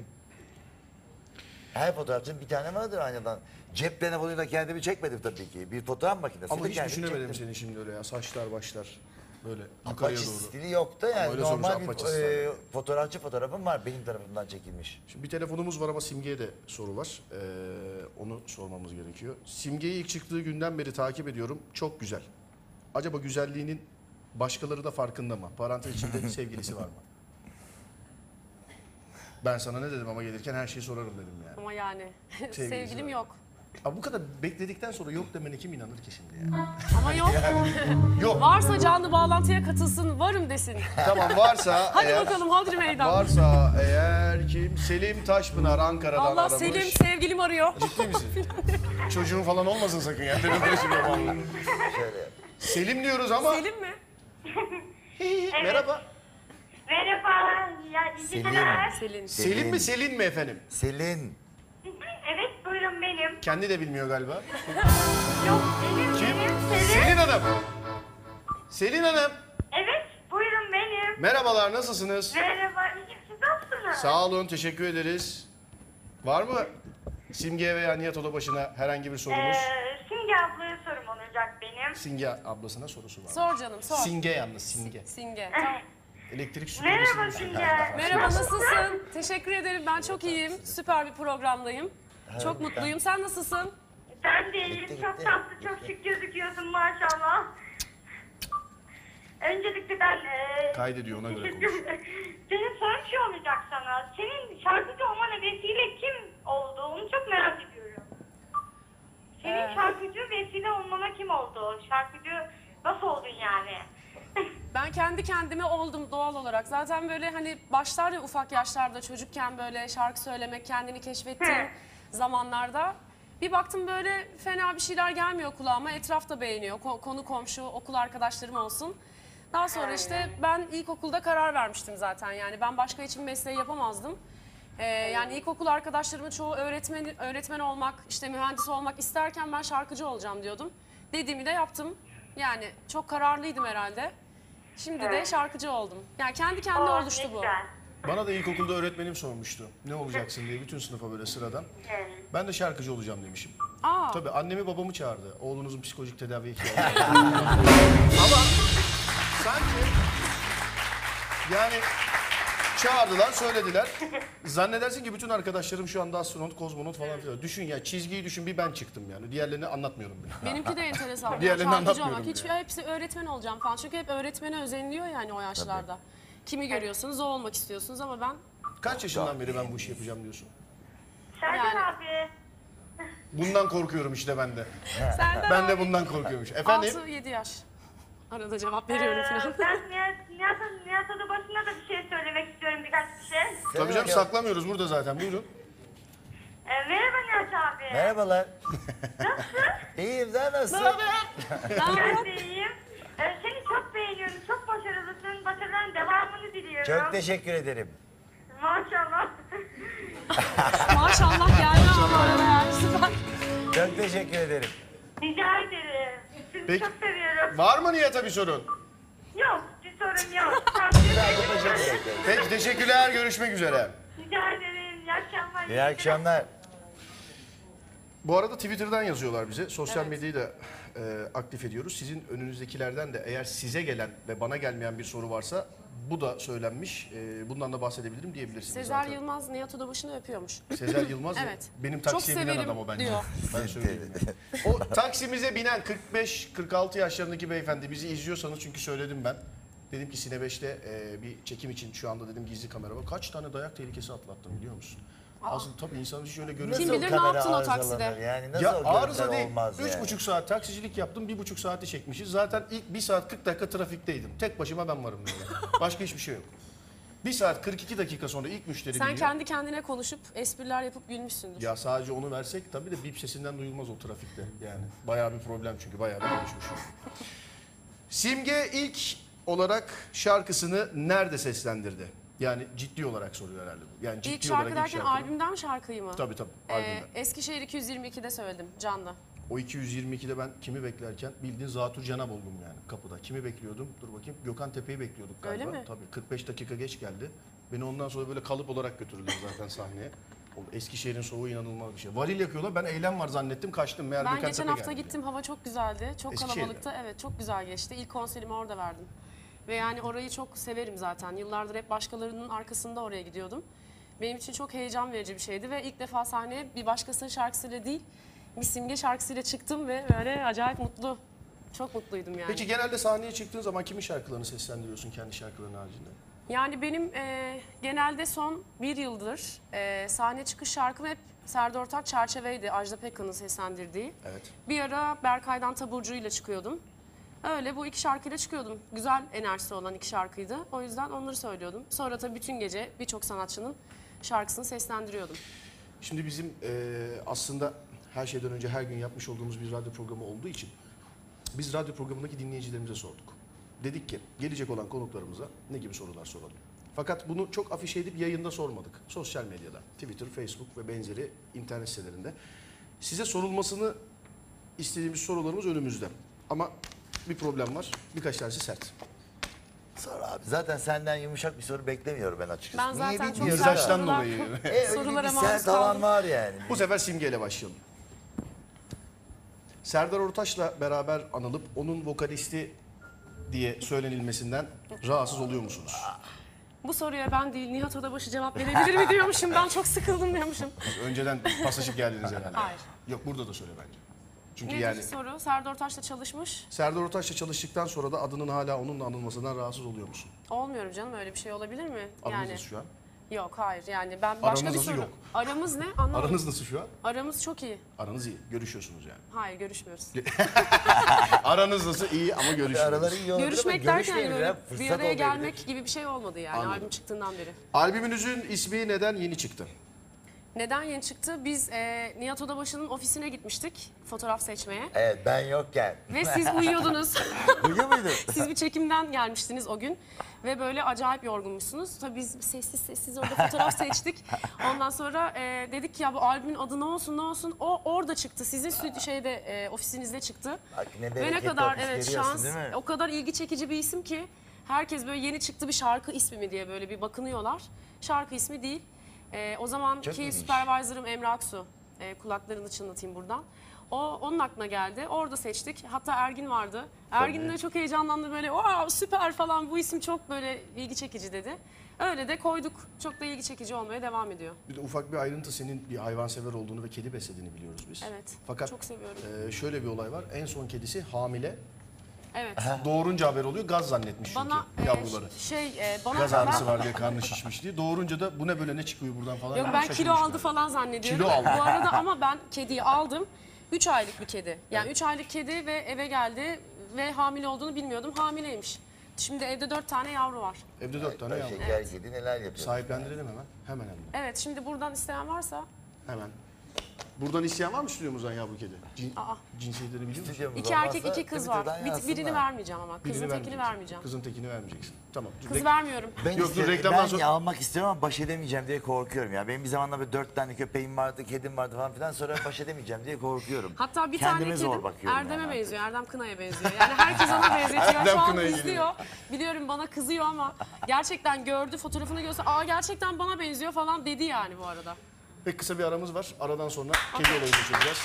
Her fotoğrafçının bir tane vardır aynadan. Cep telefonuyla kendimi çekmedim tabii ki. Bir fotoğraf makinesi. Ama hiç düşünemedim seni şimdi öyle ya. Saçlar başlar. Böyle yukarıya Apache doğru. stili yok da yani öyle normal bir Apache e, fotoğrafçı fotoğrafım var benim tarafımdan çekilmiş. Şimdi bir telefonumuz var ama Simge'ye de soru var. Ee, onu sormamız gerekiyor. Simge'yi ilk çıktığı günden beri takip ediyorum. Çok güzel. Acaba güzelliğinin başkaları da farkında mı? Parantez içinde sevgilisi var mı? Ben sana ne dedim ama gelirken her şeyi sorarım dedim yani. Ama yani sevgilim var. yok. Abi bu kadar bekledikten sonra yok demene kim inanır ki şimdi ya? Ama yok. Yok. Varsa canlı bağlantıya katılsın, varım desin. tamam varsa Hadi eğer, bakalım Hodri Meydan. varsa eğer kim? Selim Taşpınar Ankara'dan Allah aramış. Selim sevgilim arıyor. Ciddi misin? Çocuğun falan olmasın sakın ya. Benim başıma vallahi. Şöyle yap. Selim diyoruz ama. Selim mi? Merhaba. Merhaba. Ya, iyi Selim. geceler. Selin. Selim mi Selin mi efendim? Selin. Evet buyurun benim. Kendi de bilmiyor galiba. Yok benim Kim? benim. Selin. Selin Hanım. Selin Hanım. Evet buyurun benim. Merhabalar nasılsınız? Merhaba. İyiyim siz nasılsınız? Sağ olun teşekkür ederiz. Var mı Simge veya Nihat Odabaşı'na herhangi bir sorumuz? Ee, Simge ablaya sorum olacak benim. Simge ablasına sorusu var. Sor canım sor. Singe yalnız Singe. Singe. Tamam. Elektrik süpürgesi. Merhaba. Simge. Merhaba nasılsın? Teşekkür ederim ben çok iyiyim. Süper bir programdayım. Çok mutluyum. Sen nasılsın? Ben de iyiyim. Gitti, Çok gitti. tatlı, çok şık gözüküyorsun maşallah. Öncelikle ben... E, Kaydediyor, ona göre teşekkür- Senin son şey olacak sana. Senin şarkıcı olmana vesile kim oldu? Onu çok merak ediyorum. Senin Ee. şarkıcı vesile olmana kim oldu? Şarkıcı nasıl oldun yani? Ben kendi kendime oldum doğal olarak. Zaten böyle hani başlar ya ufak yaşlarda çocukken böyle şarkı söylemek, kendini keşfettiğim zamanlarda. Bir baktım böyle fena bir şeyler gelmiyor kulağıma. Etraf da beğeniyor. Ko- konu komşu, okul arkadaşlarım olsun. Daha sonra işte ben ilkokulda karar vermiştim zaten. Yani ben başka için mesleği yapamazdım. Ee, yani ilkokul arkadaşlarımın çoğu öğretmen öğretmen olmak, işte mühendis olmak isterken ben şarkıcı olacağım diyordum. Dediğimi de yaptım. Yani çok kararlıydım herhalde. Şimdi de şarkıcı oldum. Yani kendi kendine Oh, oluştu ne bu. güzel. Bana da ilkokulda öğretmenim sormuştu. Ne olacaksın diye bütün sınıfa böyle sıradan. Evet. Ben de şarkıcı olacağım demişim. Aa, Tabii annemi babamı çağırdı. Oğlunuzun psikolojik tedavi ihtiyacı var. Ama sanki yani çağırdılar, söylediler. Zannedersin ki bütün arkadaşlarım şu anda astronot, kozmonot falan filan. Düşün ya çizgiyi düşün bir ben çıktım yani. Diğerlerini anlatmıyorum bile. benimki de enteresan. Diğerlerini şarkıcı anlatmıyorum olmak. Hiç yani. hepsi öğretmen olacağım falan. Çünkü hep öğretmene özeniliyor yani o yaşlarda. Kimi görüyorsunuz o olmak istiyorsunuz ama ben Kaç yaşından beri ben bu işi yapacağım diyorsun? Serdar Yani. abi. Bundan korkuyorum işte ben de. Serdar Ben de bundan korkuyormuş. Efendim? 6-7 yaş. Arada cevap veriyorum Ee, falan. ben Nihat, Nihat, Nihat Adabaşı'na da bir şey söylemek istiyorum birkaç bir şey. Tabii canım saklamıyoruz burada zaten. Buyurun. Ee, merhaba Nihat abi. Merhabalar. Nasılsın? İyiyim sen nasılsın? Ben de iyiyim. Ee, seni çok beğeniyorum. Çok başarılısın. Başarıların devamını diliyorum. Çok teşekkür ederim. Maşallah. Maşallah geldi ama arada yani süper. Çok teşekkür ederim. Rica ederim. Sizi Peki. çok seviyorum. Var mı Nihat'a bir sorun? Yok bir sorun yok. Tavsiye ederim. Peki teşekkürler. Görüşmek üzere. Rica ederim. İyi akşamlar. İyi akşamlar. Bu arada Twitter'dan yazıyorlar bize. Sosyal medyayı da e, aktif ediyoruz. Sizin önünüzdekilerden de eğer size gelen ve bana gelmeyen bir soru varsa bu da söylenmiş. E, bundan da bahsedebilirim diyebilirsiniz Sezer zaten. Yılmaz Nihat Odabaşı'nı öpüyormuş. Sezer Yılmaz Evet. benim taksiye binen adam o bence. diyor. Ben söyleyeyim. o taksimize binen 45-46 yaşlarındaki beyefendi bizi izliyorsanız çünkü söyledim ben. Dedim ki Sine 5'te e, bir çekim için şu anda dedim gizli kamera var. Kaç tane dayak tehlikesi atlattım biliyor musun? Aslında tabii insan hiç öyle görünmüyor. Kim bilir ne kamera yaptın o arızalanır? takside? Yani nasıl Ya arıza değil. olmaz Üç yani? buçuk saat taksicilik yaptım. Bir buçuk saati çekmişiz. Zaten ilk bir saat 40 dakika trafikteydim. Tek başıma ben varım böyle. Başka hiçbir şey yok. Bir saat 42 dakika sonra ilk müşteri Sen biniyor. kendi kendine konuşup espriler yapıp gülmüşsündür. Ya sadece onu versek tabii de bip sesinden duyulmaz o trafikte. Yani bayağı bir problem çünkü bayağı bir konuşmuş. Simge ilk olarak şarkısını nerede seslendirdi? Yani ciddi olarak soruyor herhalde bu. Yani ciddi İlk şarkı olarak derken şarkını. albümden mi şarkıyı mı? Tabii tabii Ee, albümden. Eskişehir 222'de söyledim canlı. O 222'de ben kimi beklerken bildiğin Zatür Cenab oldum yani kapıda. Kimi bekliyordum? Dur bakayım. Gökhan Tepe'yi bekliyorduk galiba. Öyle mi? Tabii 45 dakika geç geldi. Beni ondan sonra böyle kalıp olarak götürdüler zaten sahneye. O Eskişehir'in soğuğu inanılmaz bir şey. Varil yakıyorlar. Ben eylem var zannettim kaçtım. Meğer Ben Gökhan geçen Tepe hafta geldi. gittim hava çok güzeldi. Çok Eskişehir'de. kalabalıktı. Evet çok güzel geçti. İlk konserimi orada verdim. Ve yani orayı çok severim zaten. Yıllardır hep başkalarının arkasında oraya gidiyordum. Benim için çok heyecan verici bir şeydi ve ilk defa sahneye bir başkasının şarkısıyla değil, bir simge şarkısıyla çıktım ve böyle acayip mutlu. Çok mutluydum yani. Peki genelde sahneye çıktığın zaman kimin şarkılarını seslendiriyorsun kendi şarkıların haricinde? Yani benim e, genelde son bir yıldır e, sahne çıkış şarkım hep Serdar Ortaç Çerçeveydi. Ajda Pekkan'ın seslendirdiği. Evet. Bir ara Berkay'dan Taburcu ile çıkıyordum. Öyle bu iki şarkıyla çıkıyordum. Güzel enerjisi olan iki şarkıydı. O yüzden onları söylüyordum. Sonra tabii bütün gece birçok sanatçının şarkısını seslendiriyordum. Şimdi bizim eee, aslında her şeyden önce her gün yapmış olduğumuz bir radyo programı olduğu için biz radyo programındaki dinleyicilerimize sorduk. Dedik ki gelecek olan konuklarımıza ne gibi sorular soralım. Fakat bunu çok afişe edip yayında sormadık. Sosyal medyada, Twitter, Facebook ve benzeri internet sitelerinde. Size sorulmasını istediğimiz sorularımız önümüzde. Ama bir problem var. Birkaç tanesi sert. Sor abi. Zaten senden yumuşak bir soru beklemiyorum ben açıkçası. Ben zaten Niye çok bilmiyorum sert Mizaçtan sorular- dolayı. E, öyle sorulara bir maruz sert alan kaldım. var yani. Bu sefer simgeyle başlayalım. Serdar Ortaç'la beraber anılıp onun vokalisti diye söylenilmesinden rahatsız oluyor musunuz? Bu soruya ben değil Nihat Odabaşı cevap verebilir mi diyormuşum. Ben çok sıkıldım diyormuşum. Önceden paslaşıp geldiniz herhalde. Hayır. Yok burada da söyle bence. Çünkü Nedir yani soru? Serdar Ortaç'la çalışmış. Serdar Ortaç'la çalıştıktan sonra da adının hala onunla anılmasından rahatsız oluyor musun? Olmuyorum canım öyle bir şey olabilir mi? Aranız yani şu an? yok hayır yani ben başka Aranız bir nasıl soru. yok? Aramız ne? Anlamadım. Aranız nasıl şu an? Aramız çok iyi. Aranız iyi. Görüşüyorsunuz yani. Hayır görüşmüyoruz. Aranız nasıl iyi ama görüşüyorsunuz. Araları iyi olabilir Görüşmek ama derken böyle ya. bir araya gelmek gibi bir şey olmadı yani Anladım. albüm çıktığından beri. Albümünüzün ismi neden yeni çıktı? Neden yeni çıktı? Biz e, Nihat Odabaşı'nın ofisine gitmiştik fotoğraf seçmeye. Evet ben yokken. Ve siz uyuyordunuz. Uyuyor muydun? siz bir çekimden gelmiştiniz o gün. Ve böyle acayip yorgunmuşsunuz. Tabii biz sessiz sessiz orada fotoğraf seçtik. Ondan sonra e, dedik ki ya bu albümün adı ne olsun ne olsun. O orada çıktı. Sizin şeyde e, ofisinizde çıktı. Bak ne Ve ne bereketli kadar ofis evet şans. değil mi? O kadar ilgi çekici bir isim ki herkes böyle yeni çıktı bir şarkı ismi mi diye böyle bir bakınıyorlar. Şarkı ismi değil. E, o Çok zamanki ilginç. supervisor'ım Emre Aksu. E, kulaklarını çınlatayım buradan. O onun aklına geldi. Orada seçtik. Hatta Ergin vardı. Ergin de çok heyecanlandı böyle. Wow, süper falan bu isim çok böyle ilgi çekici dedi. Öyle de koyduk. Çok da ilgi çekici olmaya devam ediyor. Bir de ufak bir ayrıntı senin bir hayvansever olduğunu ve kedi beslediğini biliyoruz biz. Evet, Fakat çok seviyorum. e, şöyle bir olay var. En son kedisi hamile. Evet. Doğurunca haber oluyor. Gaz zannetmiş çünkü Bana e, yavruları. şey e, bana Gaz ağrısı var diye karnı şişmiş diye. Doğurunca da bu ne böyle ne çıkıyor buradan falan. Yok diye ben şaşırmış kilo aldı galiba. falan zannediyorum. Kilo aldı. Bu arada ama ben kediyi aldım. 3 aylık bir kedi. Yani 3 aylık kedi ve eve geldi ve hamile olduğunu bilmiyordum. Hamileymiş. Şimdi evde 4 tane yavru var. Evde dört tane yavru. Şeker kedi neler yapıyor? Sahiplendirelim hemen. Hemen hemen. Evet şimdi buradan isteyen varsa Hemen. Buradan isteyen var mı stüdyomuzdan yavru kedi? Cin, Aa. cinsiyetlerini biliyor musun? İki erkek iki kız var. Bir, birini vermeyeceğim ama. Birini Kızın tekini vermeyeceksin. vermeyeceğim. Kızın tekini vermeyeceksin. Tamam. dur, Kız vermiyorum. Ben, Yok, dur, istiyorum- reklamdan ben sonra- almak istiyorum ama baş edemeyeceğim diye korkuyorum ya. Benim bir zamanlar böyle dört tane köpeğim vardı, kedim vardı falan filan sonra baş edemeyeceğim diye korkuyorum. Hatta bir Kendime tane zor kedim bakıyorum Erdem'e yani benziyor. Erdem Kınay'a benziyor. Yani herkes ona benzetiyor. Erdem Şu an Kınay'a izliyor. Biliyorum bana kızıyor ama gerçekten gördü fotoğrafını görse aa gerçekten bana benziyor falan dedi yani bu arada. Pek kısa bir aramız var. Aradan sonra kedi olayını çözeceğiz.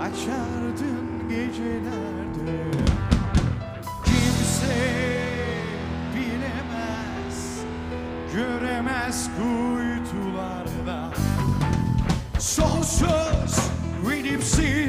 Açardın gecelerde Kimse bilemez, göremez kuytularda. Sonsuz ve dipsiz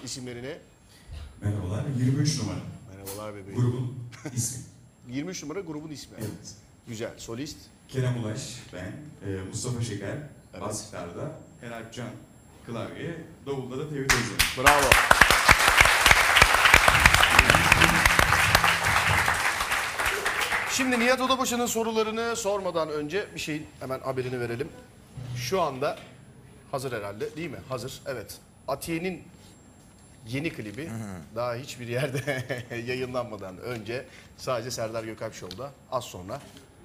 ad- isimlerini. Merhabalar, 23 numara. Merhabalar bebeğim. Grubun ismi. 23 numara grubun ismi. Evet. Güzel. Solist. Kerem Ulaş, ben, e, Mustafa Şeker, bas gitarda, Eralp Can, klavye, davulda da Tevhid Özdemir. Bravo. Şimdi Nihat Odabaşı'nın sorularını sormadan önce bir şeyin hemen haberini verelim. Şu anda hazır herhalde değil mi? Hazır. Evet. Atiye'nin yeni klibi daha hiçbir yerde yayınlanmadan önce sadece Serdar Gökalp Show'da az sonra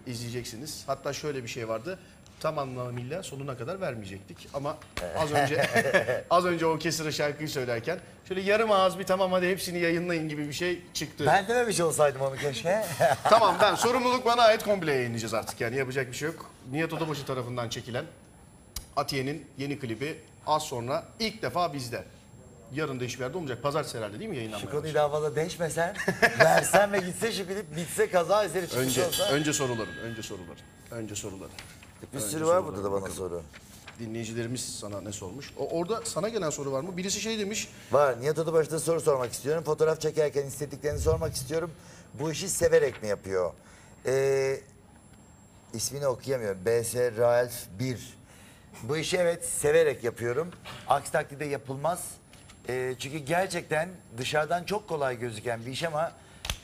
izleyeceksiniz. Hatta şöyle bir şey vardı. Tam anlamıyla sonuna kadar vermeyecektik ama az önce az önce o kesire şarkıyı söylerken şöyle yarım ağız bir tamam hadi hepsini yayınlayın gibi bir şey çıktı. Ben dememiş olsaydım onu keşke. Tamam ben sorumluluk bana ait komple yayınlayacağız artık yani yapacak bir şey yok. Nihat Odabaşı tarafından çekilen Atiye'nin yeni klibi az sonra ilk defa bizde. Yarın da hiçbir yerde olmayacak. Pazartesi herhalde değil mi yayınlanmaya? konuyu daha fazla değişmesen, versen ve gitse şu klip bitse kaza eseri çıkmış Önce, olsa. önce soruların, önce soruların, önce soruların. bir sürü var burada da bana bakalım. soru. Dinleyicilerimiz sana ne sormuş? O, orada sana gelen soru var mı? Birisi şey demiş, Var. Nihat Odabaşı'da soru sormak istiyorum. Fotoğraf çekerken istediklerini sormak istiyorum. Bu işi severek mi yapıyor? Ee, ismini okuyamıyorum. BS Ralph 1. Bu işi evet severek yapıyorum. Aksi takdirde yapılmaz. Ee, çünkü gerçekten dışarıdan çok kolay gözüken bir iş ama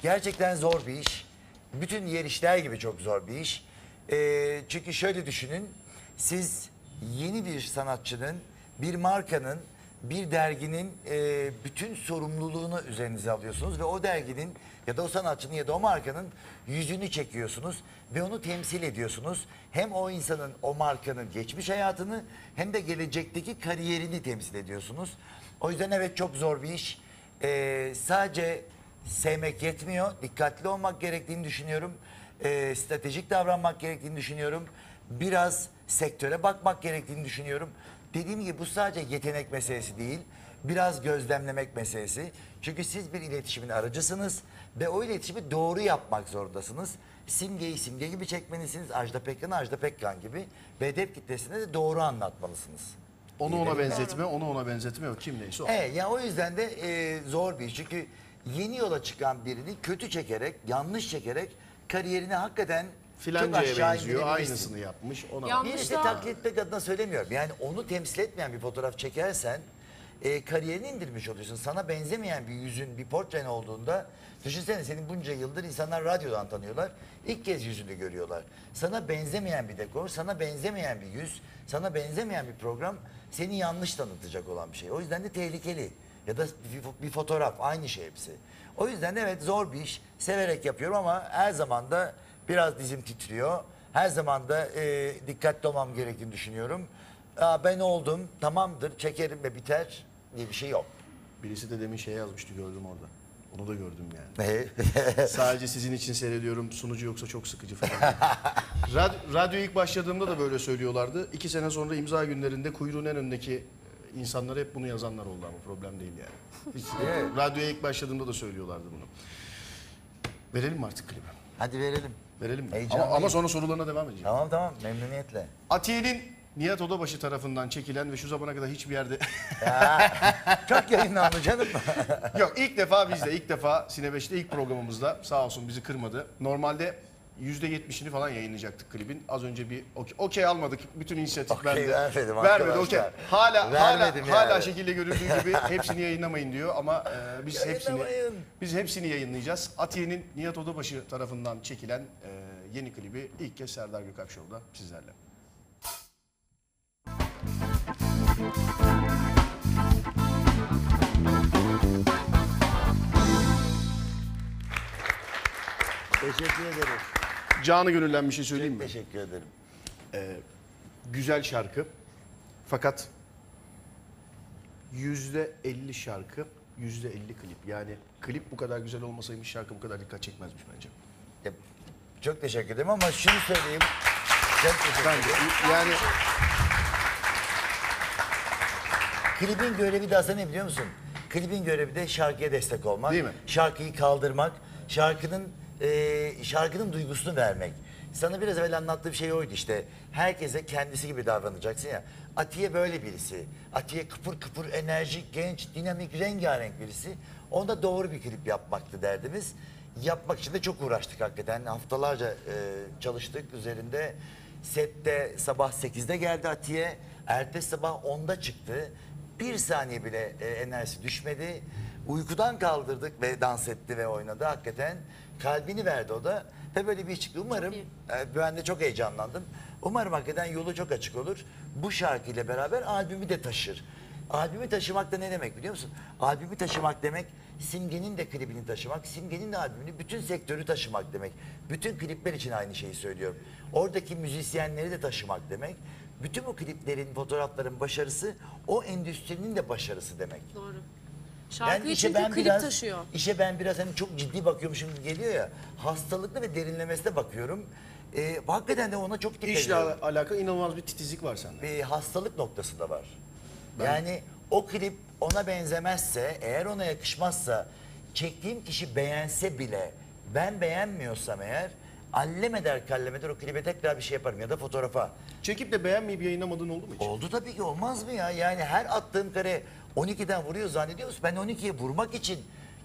gerçekten zor bir iş. Bütün yer işler gibi çok zor bir iş. Ee, çünkü şöyle düşünün. Siz yeni bir sanatçının, bir markanın, bir derginin e, bütün sorumluluğunu üzerinize alıyorsunuz ve o derginin ya da o sanatçının ya da o markanın yüzünü çekiyorsunuz ve onu temsil ediyorsunuz. Hem o insanın, o markanın geçmiş hayatını hem de gelecekteki kariyerini temsil ediyorsunuz. O yüzden evet çok zor bir iş. Ee, sadece sevmek yetmiyor. Dikkatli olmak gerektiğini düşünüyorum. Ee, stratejik davranmak gerektiğini düşünüyorum. Biraz sektöre bakmak gerektiğini düşünüyorum. Dediğim gibi bu sadece yetenek meselesi değil. Biraz gözlemlemek meselesi. Çünkü siz bir iletişimin aracısınız ve o iletişimi doğru yapmak zorundasınız. Simgeyi simge gibi çekmelisiniz. Ajda Pekkan'ı Ajda Pekkan gibi. Ve hedef kitlesine de doğru anlatmalısınız. Onu ona benzetme, onu ona benzetme yok. Kim neyse o. Evet ya o yüzden de e, zor bir iş. Çünkü yeni yola çıkan birini kötü çekerek, yanlış çekerek kariyerini hakikaten çok Filancaya aşağı benziyor, indirebilirsin. aynısını yapmış. Ona Ya- Bir de Yanlışla- taklit etmek adına söylemiyorum. Yani onu temsil etmeyen bir fotoğraf çekersen e, kariyerini indirmiş oluyorsun. Sana benzemeyen bir yüzün, bir portren olduğunda düşünsene senin bunca yıldır insanlar radyodan tanıyorlar. İlk kez yüzünü görüyorlar. Sana benzemeyen bir dekor, sana benzemeyen bir yüz, sana benzemeyen bir program seni yanlış tanıtacak olan bir şey. O yüzden de tehlikeli. Ya da bir, fotoğraf aynı şey hepsi. O yüzden de evet zor bir iş. Severek yapıyorum ama her zaman da biraz dizim titriyor. Her zaman da e, dikkatli olmam gerektiğini düşünüyorum. Aa, ben oldum, tamamdır, çekerim ve biter diye bir şey yok. Birisi de demin şey yazmıştı gördüm orada. Onu da gördüm yani. Sadece sizin için seyrediyorum sunucu yoksa çok sıkıcı falan. Rad- radyo ilk başladığımda da böyle söylüyorlardı. İki sene sonra imza günlerinde kuyruğun en önündeki insanlar hep bunu yazanlar oldu ama problem değil yani. Hiç, radyoya ilk başladığımda da söylüyorlardı bunu. Verelim mi artık klibi? Hadi verelim. Verelim mi? Ama, ama sonra sorularına devam edeceğim. Tamam tamam, memnuniyetle. Atiye'nin Nihat Odabaşı tarafından çekilen ve şu zamana kadar hiçbir yerde Çok yayınlandı canım. Yok ilk defa bizde, ilk defa Sine 5'te ilk programımızda sağ olsun bizi kırmadı. Normalde %70'ini falan yayınlayacaktık klibin. Az önce bir okey, okey almadık. Bütün inisiyatif Okey bende. vermedim Vermedi arkadaşlar. okey. Hala Vermedim hala hala yani. şekilde görüldüğü gibi hepsini yayınlamayın diyor ama e, biz hepsini Yayınlamayın. biz hepsini yayınlayacağız. Atiye'nin Nihat Odabaşı tarafından çekilen e, yeni klibi ilk kez Serdar Gökalp Show'da sizlerle. Teşekkür ederim. Canı gönülden bir şey söyleyeyim mi? Teşekkür ederim. güzel şarkı. Fakat yüzde 50 şarkı, yüzde 50 klip. Yani klip bu kadar güzel olmasaymış şarkı bu kadar dikkat çekmezmiş bence. Ya, Çok teşekkür ederim ama şunu söyleyeyim. Çok teşekkür ederim. yani Klibin görevi de aslında ne biliyor musun? Klibin görevi de şarkıya destek olmak. Değil mi? Şarkıyı kaldırmak, şarkının e, şarkının duygusunu vermek. Sana biraz evvel anlattığım şey oydu işte. Herkese kendisi gibi davranacaksın ya. Atiye böyle birisi. Atiye kıpır kıpır, enerjik, genç, dinamik, rengarenk birisi. Onda doğru bir klip yapmaktı derdimiz. Yapmak için de çok uğraştık hakikaten. Haftalarca e, çalıştık üzerinde. Sette sabah 8'de geldi Atiye. Ertesi sabah 10'da çıktı. Bir saniye bile e, enerjisi düşmedi. Uykudan kaldırdık ve dans etti ve oynadı hakikaten. Kalbini verdi o da. Ve böyle bir iş çıktı. Umarım, e, ben de çok heyecanlandım. Umarım hakikaten yolu çok açık olur. Bu şarkıyla beraber albümü de taşır. Albümü taşımak da ne demek biliyor musun? Albümü taşımak demek Simge'nin de klibini taşımak, Simge'nin de albümünü, bütün sektörü taşımak demek. Bütün klipler için aynı şeyi söylüyorum. Oradaki müzisyenleri de taşımak demek. Bütün bu kliplerin, fotoğrafların başarısı o endüstrinin de başarısı demek. Doğru. Şarkıyı çünkü klip biraz, taşıyor. işe ben biraz hani çok ciddi bakıyormuşum gibi geliyor ya. Hastalıklı ve derinlemesine bakıyorum. Ee, hakikaten de ona çok dikkat İşle ediyorum. al- alakalı inanılmaz bir titizlik var sende. Bir hastalık noktası da var. Yani o klip ona benzemezse, eğer ona yakışmazsa, çektiğim kişi beğense bile ben beğenmiyorsam eğer allem eder kallem eder o klibe tekrar bir şey yaparım ya da fotoğrafa. Çekip de beğenmeyip yayınlamadığın oldu mu hiç? Oldu tabii ki olmaz mı ya? Yani her attığım kare 12'den vuruyor zannediyor musun? Ben 12'ye vurmak için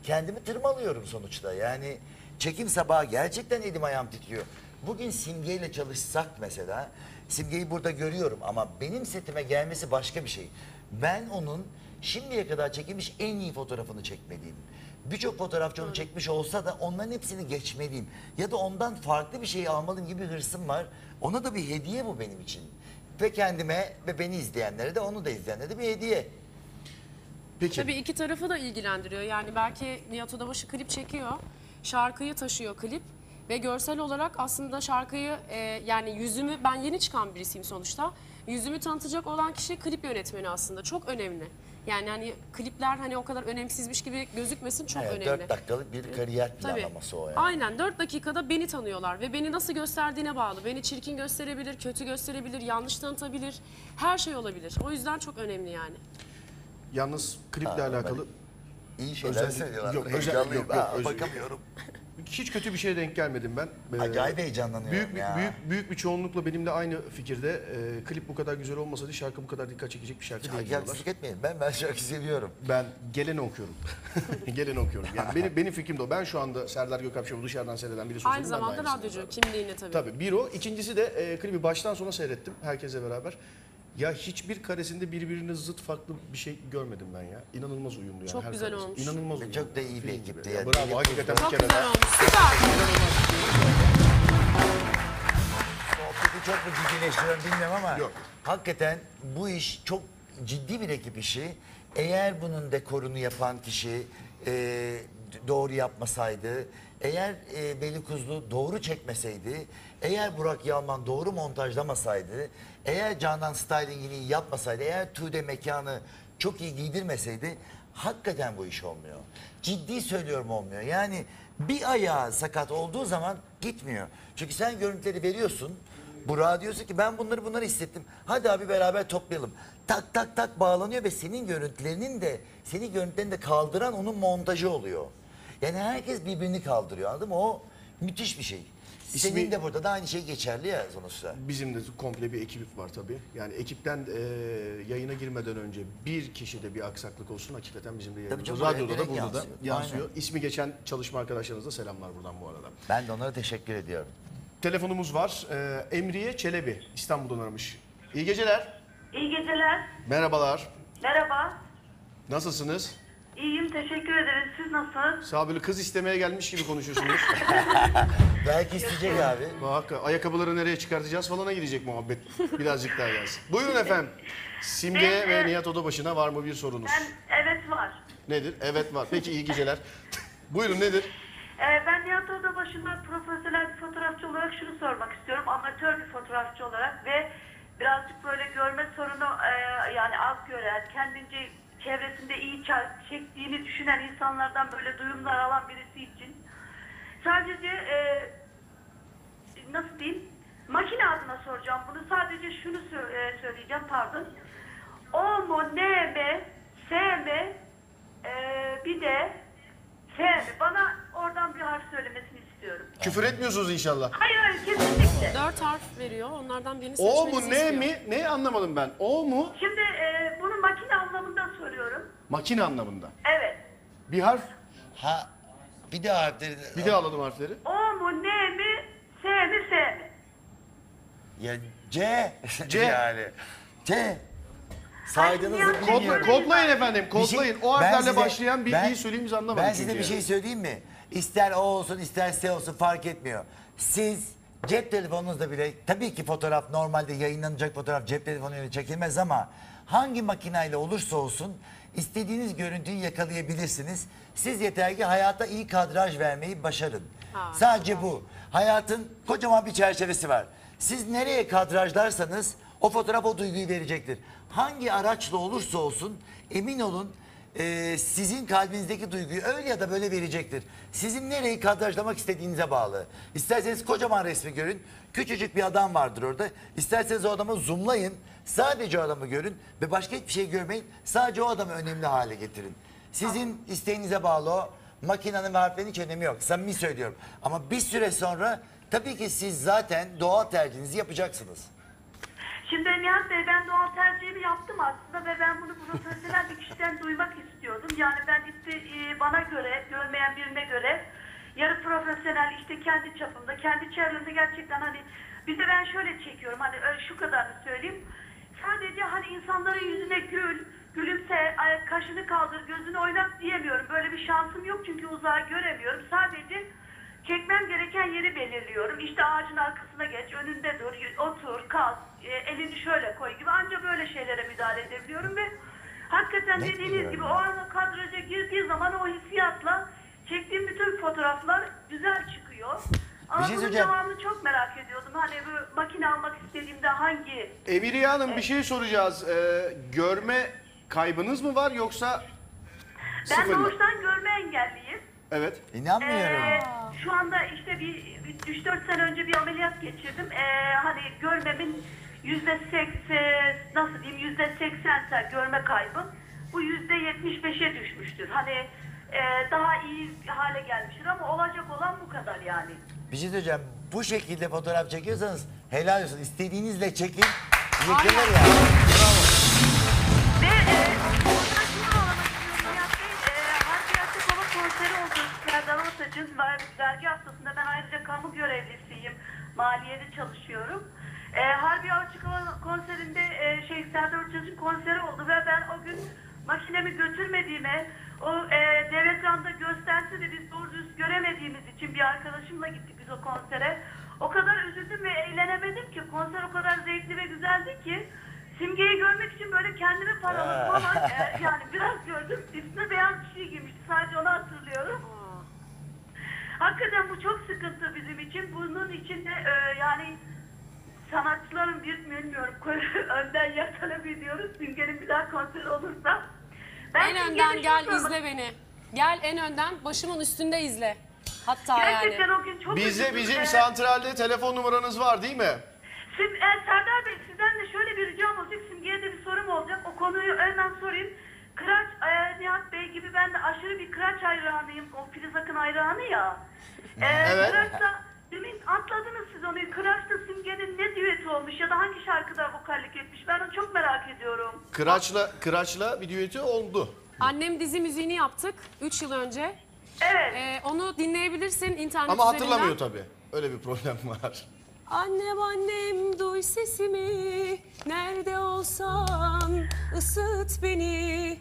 kendimi tırmalıyorum sonuçta. Yani çekim sabahı gerçekten elim ayağım titriyor. Bugün simgeyle çalışsak mesela, simgeyi burada görüyorum ama benim setime gelmesi başka bir şey. Ben onun şimdiye kadar çekilmiş en iyi fotoğrafını çekmeliyim. Birçok fotoğrafçı onu çekmiş olsa da onların hepsini geçmeliyim. Ya da ondan farklı bir şey almalıyım gibi bir hırsım var. Ona da bir hediye bu benim için. Ve kendime ve beni izleyenlere de onu da izleyenlere de bir hediye. Peki. Tabii iki tarafı da ilgilendiriyor. Yani belki Nihat Odabaşı klip çekiyor. Şarkıyı taşıyor klip. Ve görsel olarak aslında şarkıyı e, yani yüzümü ben yeni çıkan birisiyim sonuçta. Yüzümü tanıtacak olan kişi klip yönetmeni aslında. Çok önemli. Yani hani klipler hani o kadar önemsizmiş gibi gözükmesin çok Evet, önemli. 4 dakikalık bir kariyer Tabii. planlaması o yani. Aynen 4 dakikada beni tanıyorlar ve beni nasıl gösterdiğine bağlı. Beni çirkin gösterebilir, kötü gösterebilir, yanlış tanıtabilir. Her şey olabilir. O yüzden çok önemli yani. Yalnız kliple alakalı İyi şeyler Özel- söylüyorlar. yok, özel- Heyecanlıyım. yok, yok, Aa, özür- bakamıyorum. Hiç kötü bir şeye denk gelmedim ben. Ee, Acayip heyecanlanıyorum Büyük bir, ya. büyük büyük bir çoğunlukla benimle aynı fikirde. Ee, klip bu kadar güzel olmasaydı şarkı bu kadar dikkat çekecek bir şarkı değil diyorlar. haksızlık etmeyin. Ben ben şarkı seviyorum. Ben geleni okuyorum. geleni okuyorum. Yani benim, benim fikrim de o. Ben şu anda Serdar Gökalp Show'u dışarıdan seyreden birisi Aynı zamanda radyocu kimliğine tabii. Tabii bir o. İkincisi de e, klibi baştan sona seyrettim herkesle beraber. Ya hiçbir karesinde birbirine zıt farklı bir şey görmedim ben ya. İnanılmaz uyumlu yani. Çok her güzel karesi. olmuş. İnılmaz Ve uyumlu. çok da iyi bir Film ekipti gibi. yani. Bravo hakikaten bir Çok kere güzel daha. olmuş. Süper. Sohbeti çok mu ciddileştiriyorum bilmiyorum ama Yok. hakikaten bu iş çok ciddi bir ekip işi. Eğer bunun dekorunu yapan kişi e, doğru yapmasaydı, eğer e, Veli Kuzlu doğru çekmeseydi, eğer Burak Yalman doğru montajlamasaydı, eğer Canan Styling'ini yapmasaydı, eğer Tuğde mekanı çok iyi giydirmeseydi hakikaten bu iş olmuyor. Ciddi söylüyorum olmuyor. Yani bir ayağı sakat olduğu zaman gitmiyor. Çünkü sen görüntüleri veriyorsun. Burak'a diyorsun ki ben bunları bunları hissettim. Hadi abi beraber toplayalım. Tak tak tak bağlanıyor ve senin görüntülerinin de senin görüntülerini de kaldıran onun montajı oluyor. Yani herkes birbirini kaldırıyor anladın mı? O müthiş bir şey. Senin İsmi- de burada da aynı şey geçerli ya sonuçta. Bizim de komple bir ekip var tabii. Yani ekipten e, yayına girmeden önce bir kişide bir aksaklık olsun hakikaten bizim de yayınımızda. canım, buraya Radyoda da direkt burada da yansıyor. yansıyor. Aynen. İsmi geçen çalışma arkadaşlarınıza selamlar buradan bu arada. Ben de onlara teşekkür ediyorum. Telefonumuz var. E, Emriye Çelebi İstanbul'dan aramış. İyi geceler. İyi geceler. Merhabalar. Merhaba. Nasılsınız? İyiyim teşekkür ederiz. Siz nasılsınız? Sağ böyle kız istemeye gelmiş gibi konuşuyorsunuz. Belki isteyecek abi. Bak ayakkabıları nereye çıkartacağız falana gidecek muhabbet. Birazcık daha gelsin. Buyurun efendim. Simge Ben, ve e, Nihat Odabaşı'na var mı bir sorunuz? Ben evet var. Nedir? Evet var. Peki iyi geceler. Buyurun nedir? Ee, ben Nihat Oda başında profesyonel bir fotoğrafçı olarak şunu sormak istiyorum. Amatör bir fotoğrafçı olarak ve birazcık böyle görme sorunu e, yani az gören, kendince çevresinde iyi çektiğini düşünen insanlardan böyle duyumlar alan birisi için. Sadece e, nasıl diyeyim? Makine adına soracağım bunu. Sadece şunu sö- e, söyleyeceğim pardon. O mu, N mi, S mi, ee, bir de S mi? Bana oradan bir harf söylemesini istiyorum. Küfür etmiyorsunuz inşallah. Hayır hayır kesinlikle. Dört harf veriyor. Onlardan birini O seçmenizi mu ne istiyor. mi? Ne anlamadım ben. O mu? Şimdi ee, bunu makine anlamında soruyorum. Makine anlamında. Evet. Bir harf. Ha bir de harfleri... Bir daha alalım harfleri. O mu, N mi, S mi, S mi? Ya C. C. yani. C. Saydığınızı Ay, Kod, bilmiyorum. kodlayın efendim, Bir şey- kodlayın. o ben harflerle size- başlayan bir ben- iyi söyleyeyim biz anlamadık Ben size çünkü bir şey söyleyeyim mi? İster o olsun ister S olsun fark etmiyor. Siz cep telefonunuzda bile tabii ki fotoğraf normalde yayınlanacak fotoğraf cep telefonuyla çekilmez ama hangi makineyle olursa olsun istediğiniz görüntüyü yakalayabilirsiniz. Siz yeter ki hayata iyi kadraj vermeyi başarın. Ha, Sadece bu. Hayatın kocaman bir çerçevesi var. Siz nereye kadrajlarsanız o fotoğraf o duyguyu verecektir. Hangi araçla olursa olsun emin olun e, sizin kalbinizdeki duyguyu öyle ya da böyle verecektir. Sizin nereyi kadrajlamak istediğinize bağlı. İsterseniz kocaman resmi görün. Küçücük bir adam vardır orada. İsterseniz o adamı zoomlayın. Sadece o adamı görün ve başka hiçbir şey görmeyin. Sadece o adamı önemli hale getirin. Sizin isteğinize bağlı o. Makinenin ve harflerin hiç önemi yok. Samimi söylüyorum. Ama bir süre sonra tabii ki siz zaten doğal tercihinizi yapacaksınız. Şimdi Nihat Bey ben doğal tercihimi yaptım aslında ve ben bunu profesyonel bir kişiden duymak istiyordum. Yani ben işte e, bana göre, görmeyen birine göre yarı profesyonel işte kendi çapımda, kendi çevremde gerçekten hani bir de ben şöyle çekiyorum hani şu kadarını söyleyeyim. Sadece hani insanların yüzüne gül, gülümse, kaşını kaldır, gözünü oynat diyemiyorum. Böyle bir şansım yok çünkü uzağı göremiyorum. Sadece Çekmem gereken yeri belirliyorum. İşte ağacın arkasına geç, önünde dur, otur, kalk, e, elini şöyle koy gibi. Anca böyle şeylere müdahale edebiliyorum ve hakikaten Net dediğiniz gibi ya. o ana kadraja girdiği zaman o hissiyatla çektiğim bütün fotoğraflar güzel çıkıyor. Ama şey bunun devamını çok merak ediyordum. Hani bu makine almak istediğimde hangi Emiriye Hanım bir şey soracağız. Ee, görme kaybınız mı var yoksa Ben sıfır mı? doğuştan görme engelliyim. Evet. İnanmıyorum. Ee, şu anda işte bir, bir 3-4 sene önce bir ameliyat geçirdim. Ee, hani görmemin yüzde seksen, nasıl diyeyim yüzde seksense görme kaybım. Bu yüzde yetmiş beşe düşmüştür. Hani e, daha iyi hale gelmiştir ama olacak olan bu kadar yani. Bir şey söyleyeceğim. Bu şekilde fotoğraf çekiyorsanız helal olsun. İstediğinizle çekin. Yıkılır ya. Maliyede çalışıyorum. E, Harbi Açıkova konserinde e, şey Serdar Ortaç'ın konseri oldu ve ben o gün makinemi götürmediğime o e, dev ekranda gösterse de biz doğru düz göremediğimiz için bir arkadaşımla gittik biz o konsere. O kadar üzüldüm ve eğlenemedim ki konser o kadar zevkli ve güzeldi ki Simgeyi görmek için böyle kendimi paraladım ama e, yani biraz gördüm. Üstüne beyaz bir şey giymişti. Sadece onu hatırlıyorum. Hakikaten bu çok sıkıntı bizim için. Bunun için de e, yani sanatçıların bir bilmiyorum önden yatalım ediyoruz. Simge'nin bir daha konseri olursa. Ben En önden gel sormak- izle beni. Gel en önden başımın üstünde izle. Hatta Gerçekten yani. o gün çok Bizde üzüldüm. bizim E, santralde telefon numaranız var değil mi? Sim, e, Serdar Bey sizden de şöyle bir ricam olacak. Simge'ye de bir sorum olacak. O konuyu hemen sorayım. Kıraç, e, Nihat Bey gibi ben de aşırı bir Kıraç hayranıyım. O Filiz Akın hayranı ya. E, Evet. Kıraç'ta, demin atladınız siz onu. Kıraç'ta Simge'nin ne düeti olmuş ya da hangi şarkıda vokallik etmiş? Ben onu çok merak ediyorum. Kıraç'la Kıraç'la bir düeti oldu. Annem dizi müziğini yaptık 3 yıl önce. Evet. Ee, onu dinleyebilirsin internet Ama üzerinden. hatırlamıyor tabii. Öyle bir problem var. Annem annem duy sesimi Nerede olsan ısıt beni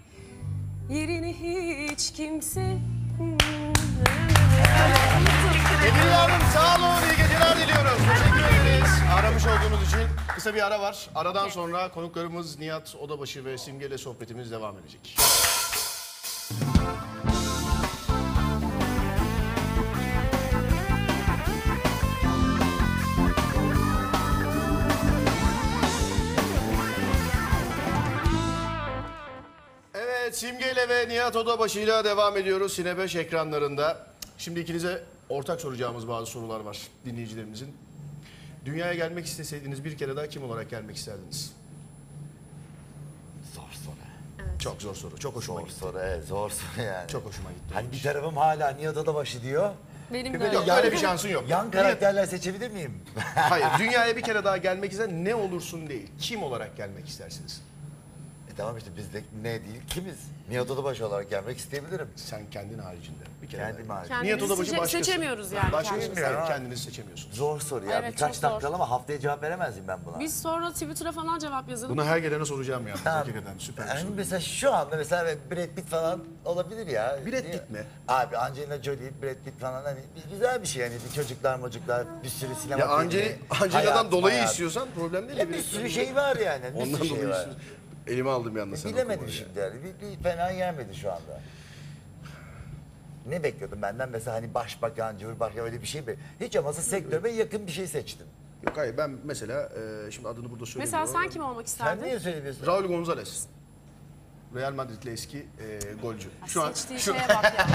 Yerini hiç kimse Emine Hanım sağ olun. iyi geceler diliyoruz. Teşekkür ederiz. Aramış olduğunuz için kısa bir ara var. Aradan sonra konuklarımız Nihat Odabaşı ve Simge ile sohbetimiz devam edecek. Evet Simge ile ve Nihat Odabaşı ile devam ediyoruz Sine 5 ekranlarında. Şimdi ikinize ortak soracağımız bazı sorular var dinleyicilerimizin. Dünyaya gelmek isteseydiniz bir kere daha kim olarak gelmek isterdiniz? Zor soru. Çok zor soru. Çok hoşuma Zor gitti. soru, evet zor soru yani. Çok hoşuma gitti. Hani bir tarafım hala Nihat Odabaşı diyor. Benim Bir de böyle öyle. Yok öyle bir şansın yok. Yan karakterler seçebilir miyim? Hayır, dünyaya bir kere daha gelmek ister ne olursun değil. Kim olarak gelmek istersiniz? Tamam işte biz de ne değil kimiz? Nihat Odabaşı olarak gelmek isteyebilirim. Sen kendin haricinde. Bir kere Kendim daha. hariç. Kendimizi Nihat Odabaşı seçe- başkası. seçemiyoruz yani Başkası kendimizi. hayır, kendiniz seçemiyorsunuz. Zor soru ya. Evet, Birkaç çok zor. dakikalı ama haftaya cevap veremez miyim ben buna? Biz sonra Twitter'a falan cevap yazalım. Bunu her gelene soracağım yani. Tamam. Hakikaten süper bir Yani soru. mesela şu anda mesela Brad Pitt falan olabilir ya. Brad? Pitt mi? Abi Angelina Jolie, Brad Pitt falan hani bir- güzel bir şey yani. Bir çocuklar mocuklar bir sürü sinema Ya filmi, Angela'dan hayat, dolayı hayat. istiyorsan problem değil. Ya de bir sürü şey var yani. Bir Ondan sürü şey dolayı var. istiyorsun. Elime aldım bir anda sen. Bilemedim okumayı. şimdi yani. Bir, bir fena gelmedi şu anda. Ne bekliyordun benden mesela hani başbakan, cumhurbaşkanı öyle bir şey mi? Hiç olmazsa sektörüme yakın bir şey seçtim. Yok hayır ben mesela e, şimdi adını burada söylemiyorum. Mesela sen kim olmak Sen isterdin? niye söylemiyorsun? Raul Gonzalez. Real Madrid'li eski e, golcü. Şu an Seçtiği şu, şeye bak ya.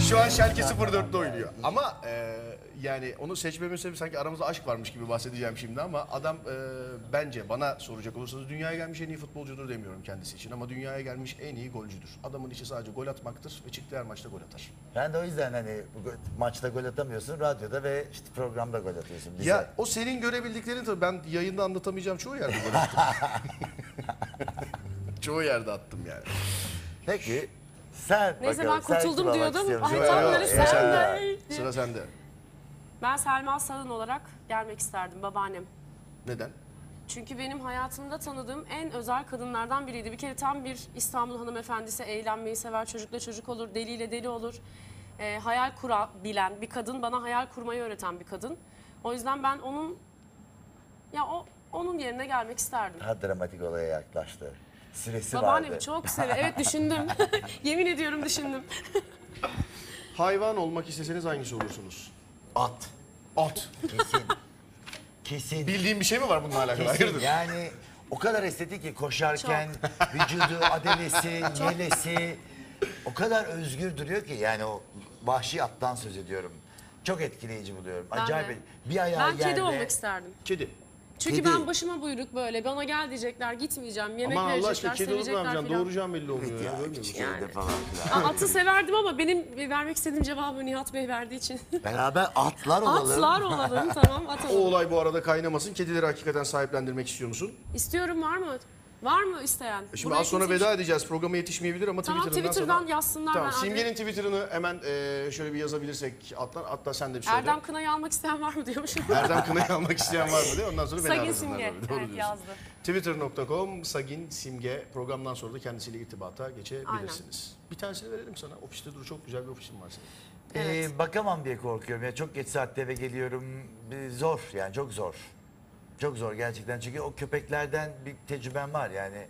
şu an Schalke 04'te oynuyor. Ama e, yani onu seçmemin sebebi sanki aramızda aşk varmış gibi bahsedeceğim şimdi ama adam e, bence bana soracak olursanız dünyaya gelmiş en iyi futbolcudur demiyorum kendisi için ama dünyaya gelmiş en iyi golcüdür. Adamın işi sadece gol atmaktır ve çıktığı her maçta gol atar. Ben de o yüzden hani bu go- maçta gol atamıyorsun, radyoda ve işte programda gol atıyorsun. Bize. Ya o senin görebildiklerini tabii ben yayında anlatamayacağım çoğu yerde gol attım. çoğu yerde attım yani. Peki sen Neyse bakalım. ben sen kurtuldum kim olmak diyordum. istiyorsun? Ay Yok, yok, sen de. Sıra sende. Ben Selma Salın olarak gelmek isterdim babaannem. Neden? Çünkü benim hayatımda tanıdığım en özel kadınlardan biriydi. Bir kere tam bir İstanbul hanımefendisi, eğlenmeyi sever, çocukla çocuk olur, deliyle deli olur. Ee, hayal kurabilen bir kadın, bana hayal kurmayı öğreten bir kadın. O yüzden ben onun, ya o onun yerine gelmek isterdim. Daha dramatik olaya yaklaştı. Süresi Babaannemi vardı. çok sever. Evet düşündüm. Yemin ediyorum düşündüm. Hayvan olmak isteseniz hangisi olursunuz? At. At. Kesin. Kesin. Bildiğin bir şey mi var bununla alakalı? Kesin. Hayırdır? Yani o kadar estetik ki koşarken vücudu, adelesi, yelesi o kadar özgür duruyor ki yani o vahşi attan söz ediyorum. Çok etkileyici buluyorum. Acayip. de. Bir ayağı Ben yerde. kedi olmak isterdim. Kedi. Çünkü Kedi. ben başıma buyruk böyle. Bana gel diyecekler, gitmeyeceğim. Yemek Aman Allah verecekler, aşkına kedi olup ne sevecekler yapacaksın? filan. Doğuracağım belli olmuyor. Evet ya. görmüyor musun? Yani. falan filan. Aa, Atı severdim ama benim vermek istediğim cevabı Nihat Bey verdiği için. Beraber atlar olalım. Atlar olalım tamam at O olalım. olay bu arada kaynamasın. Kedileri hakikaten sahiplendirmek istiyor musun? İstiyorum var mı? Var mı isteyen? E Şimdi Buraya az sonra kimse- veda edeceğiz. Programa yetişmeyebilir ama Tamam Twitter'dan, Twitter'dan sonra... yazsınlar. Tamam, ben Simge'nin adres- Twitter'ını hemen e, şöyle bir yazabilirsek atla, hatta sen de bir söyle. Erdem Kınay'ı almak isteyen var mı diyormuşum. Erdem Kınay'ı almak isteyen var mı diye ondan sonra beni Sagin arasınlar. Simge. Doğru Evet diyorsun. yazdı. Twitter.com Sagin Simge programdan sonra da kendisiyle irtibata geçebilirsiniz. Bir tanesini verelim sana. Ofiste dur çok güzel bir ofisin var senin. Ee, Evet. bakamam diye korkuyorum. Ya çok geç saatte eve geliyorum. Ee, Zor yani çok zor. Çok zor gerçekten çünkü o köpeklerden bir tecrübem var yani.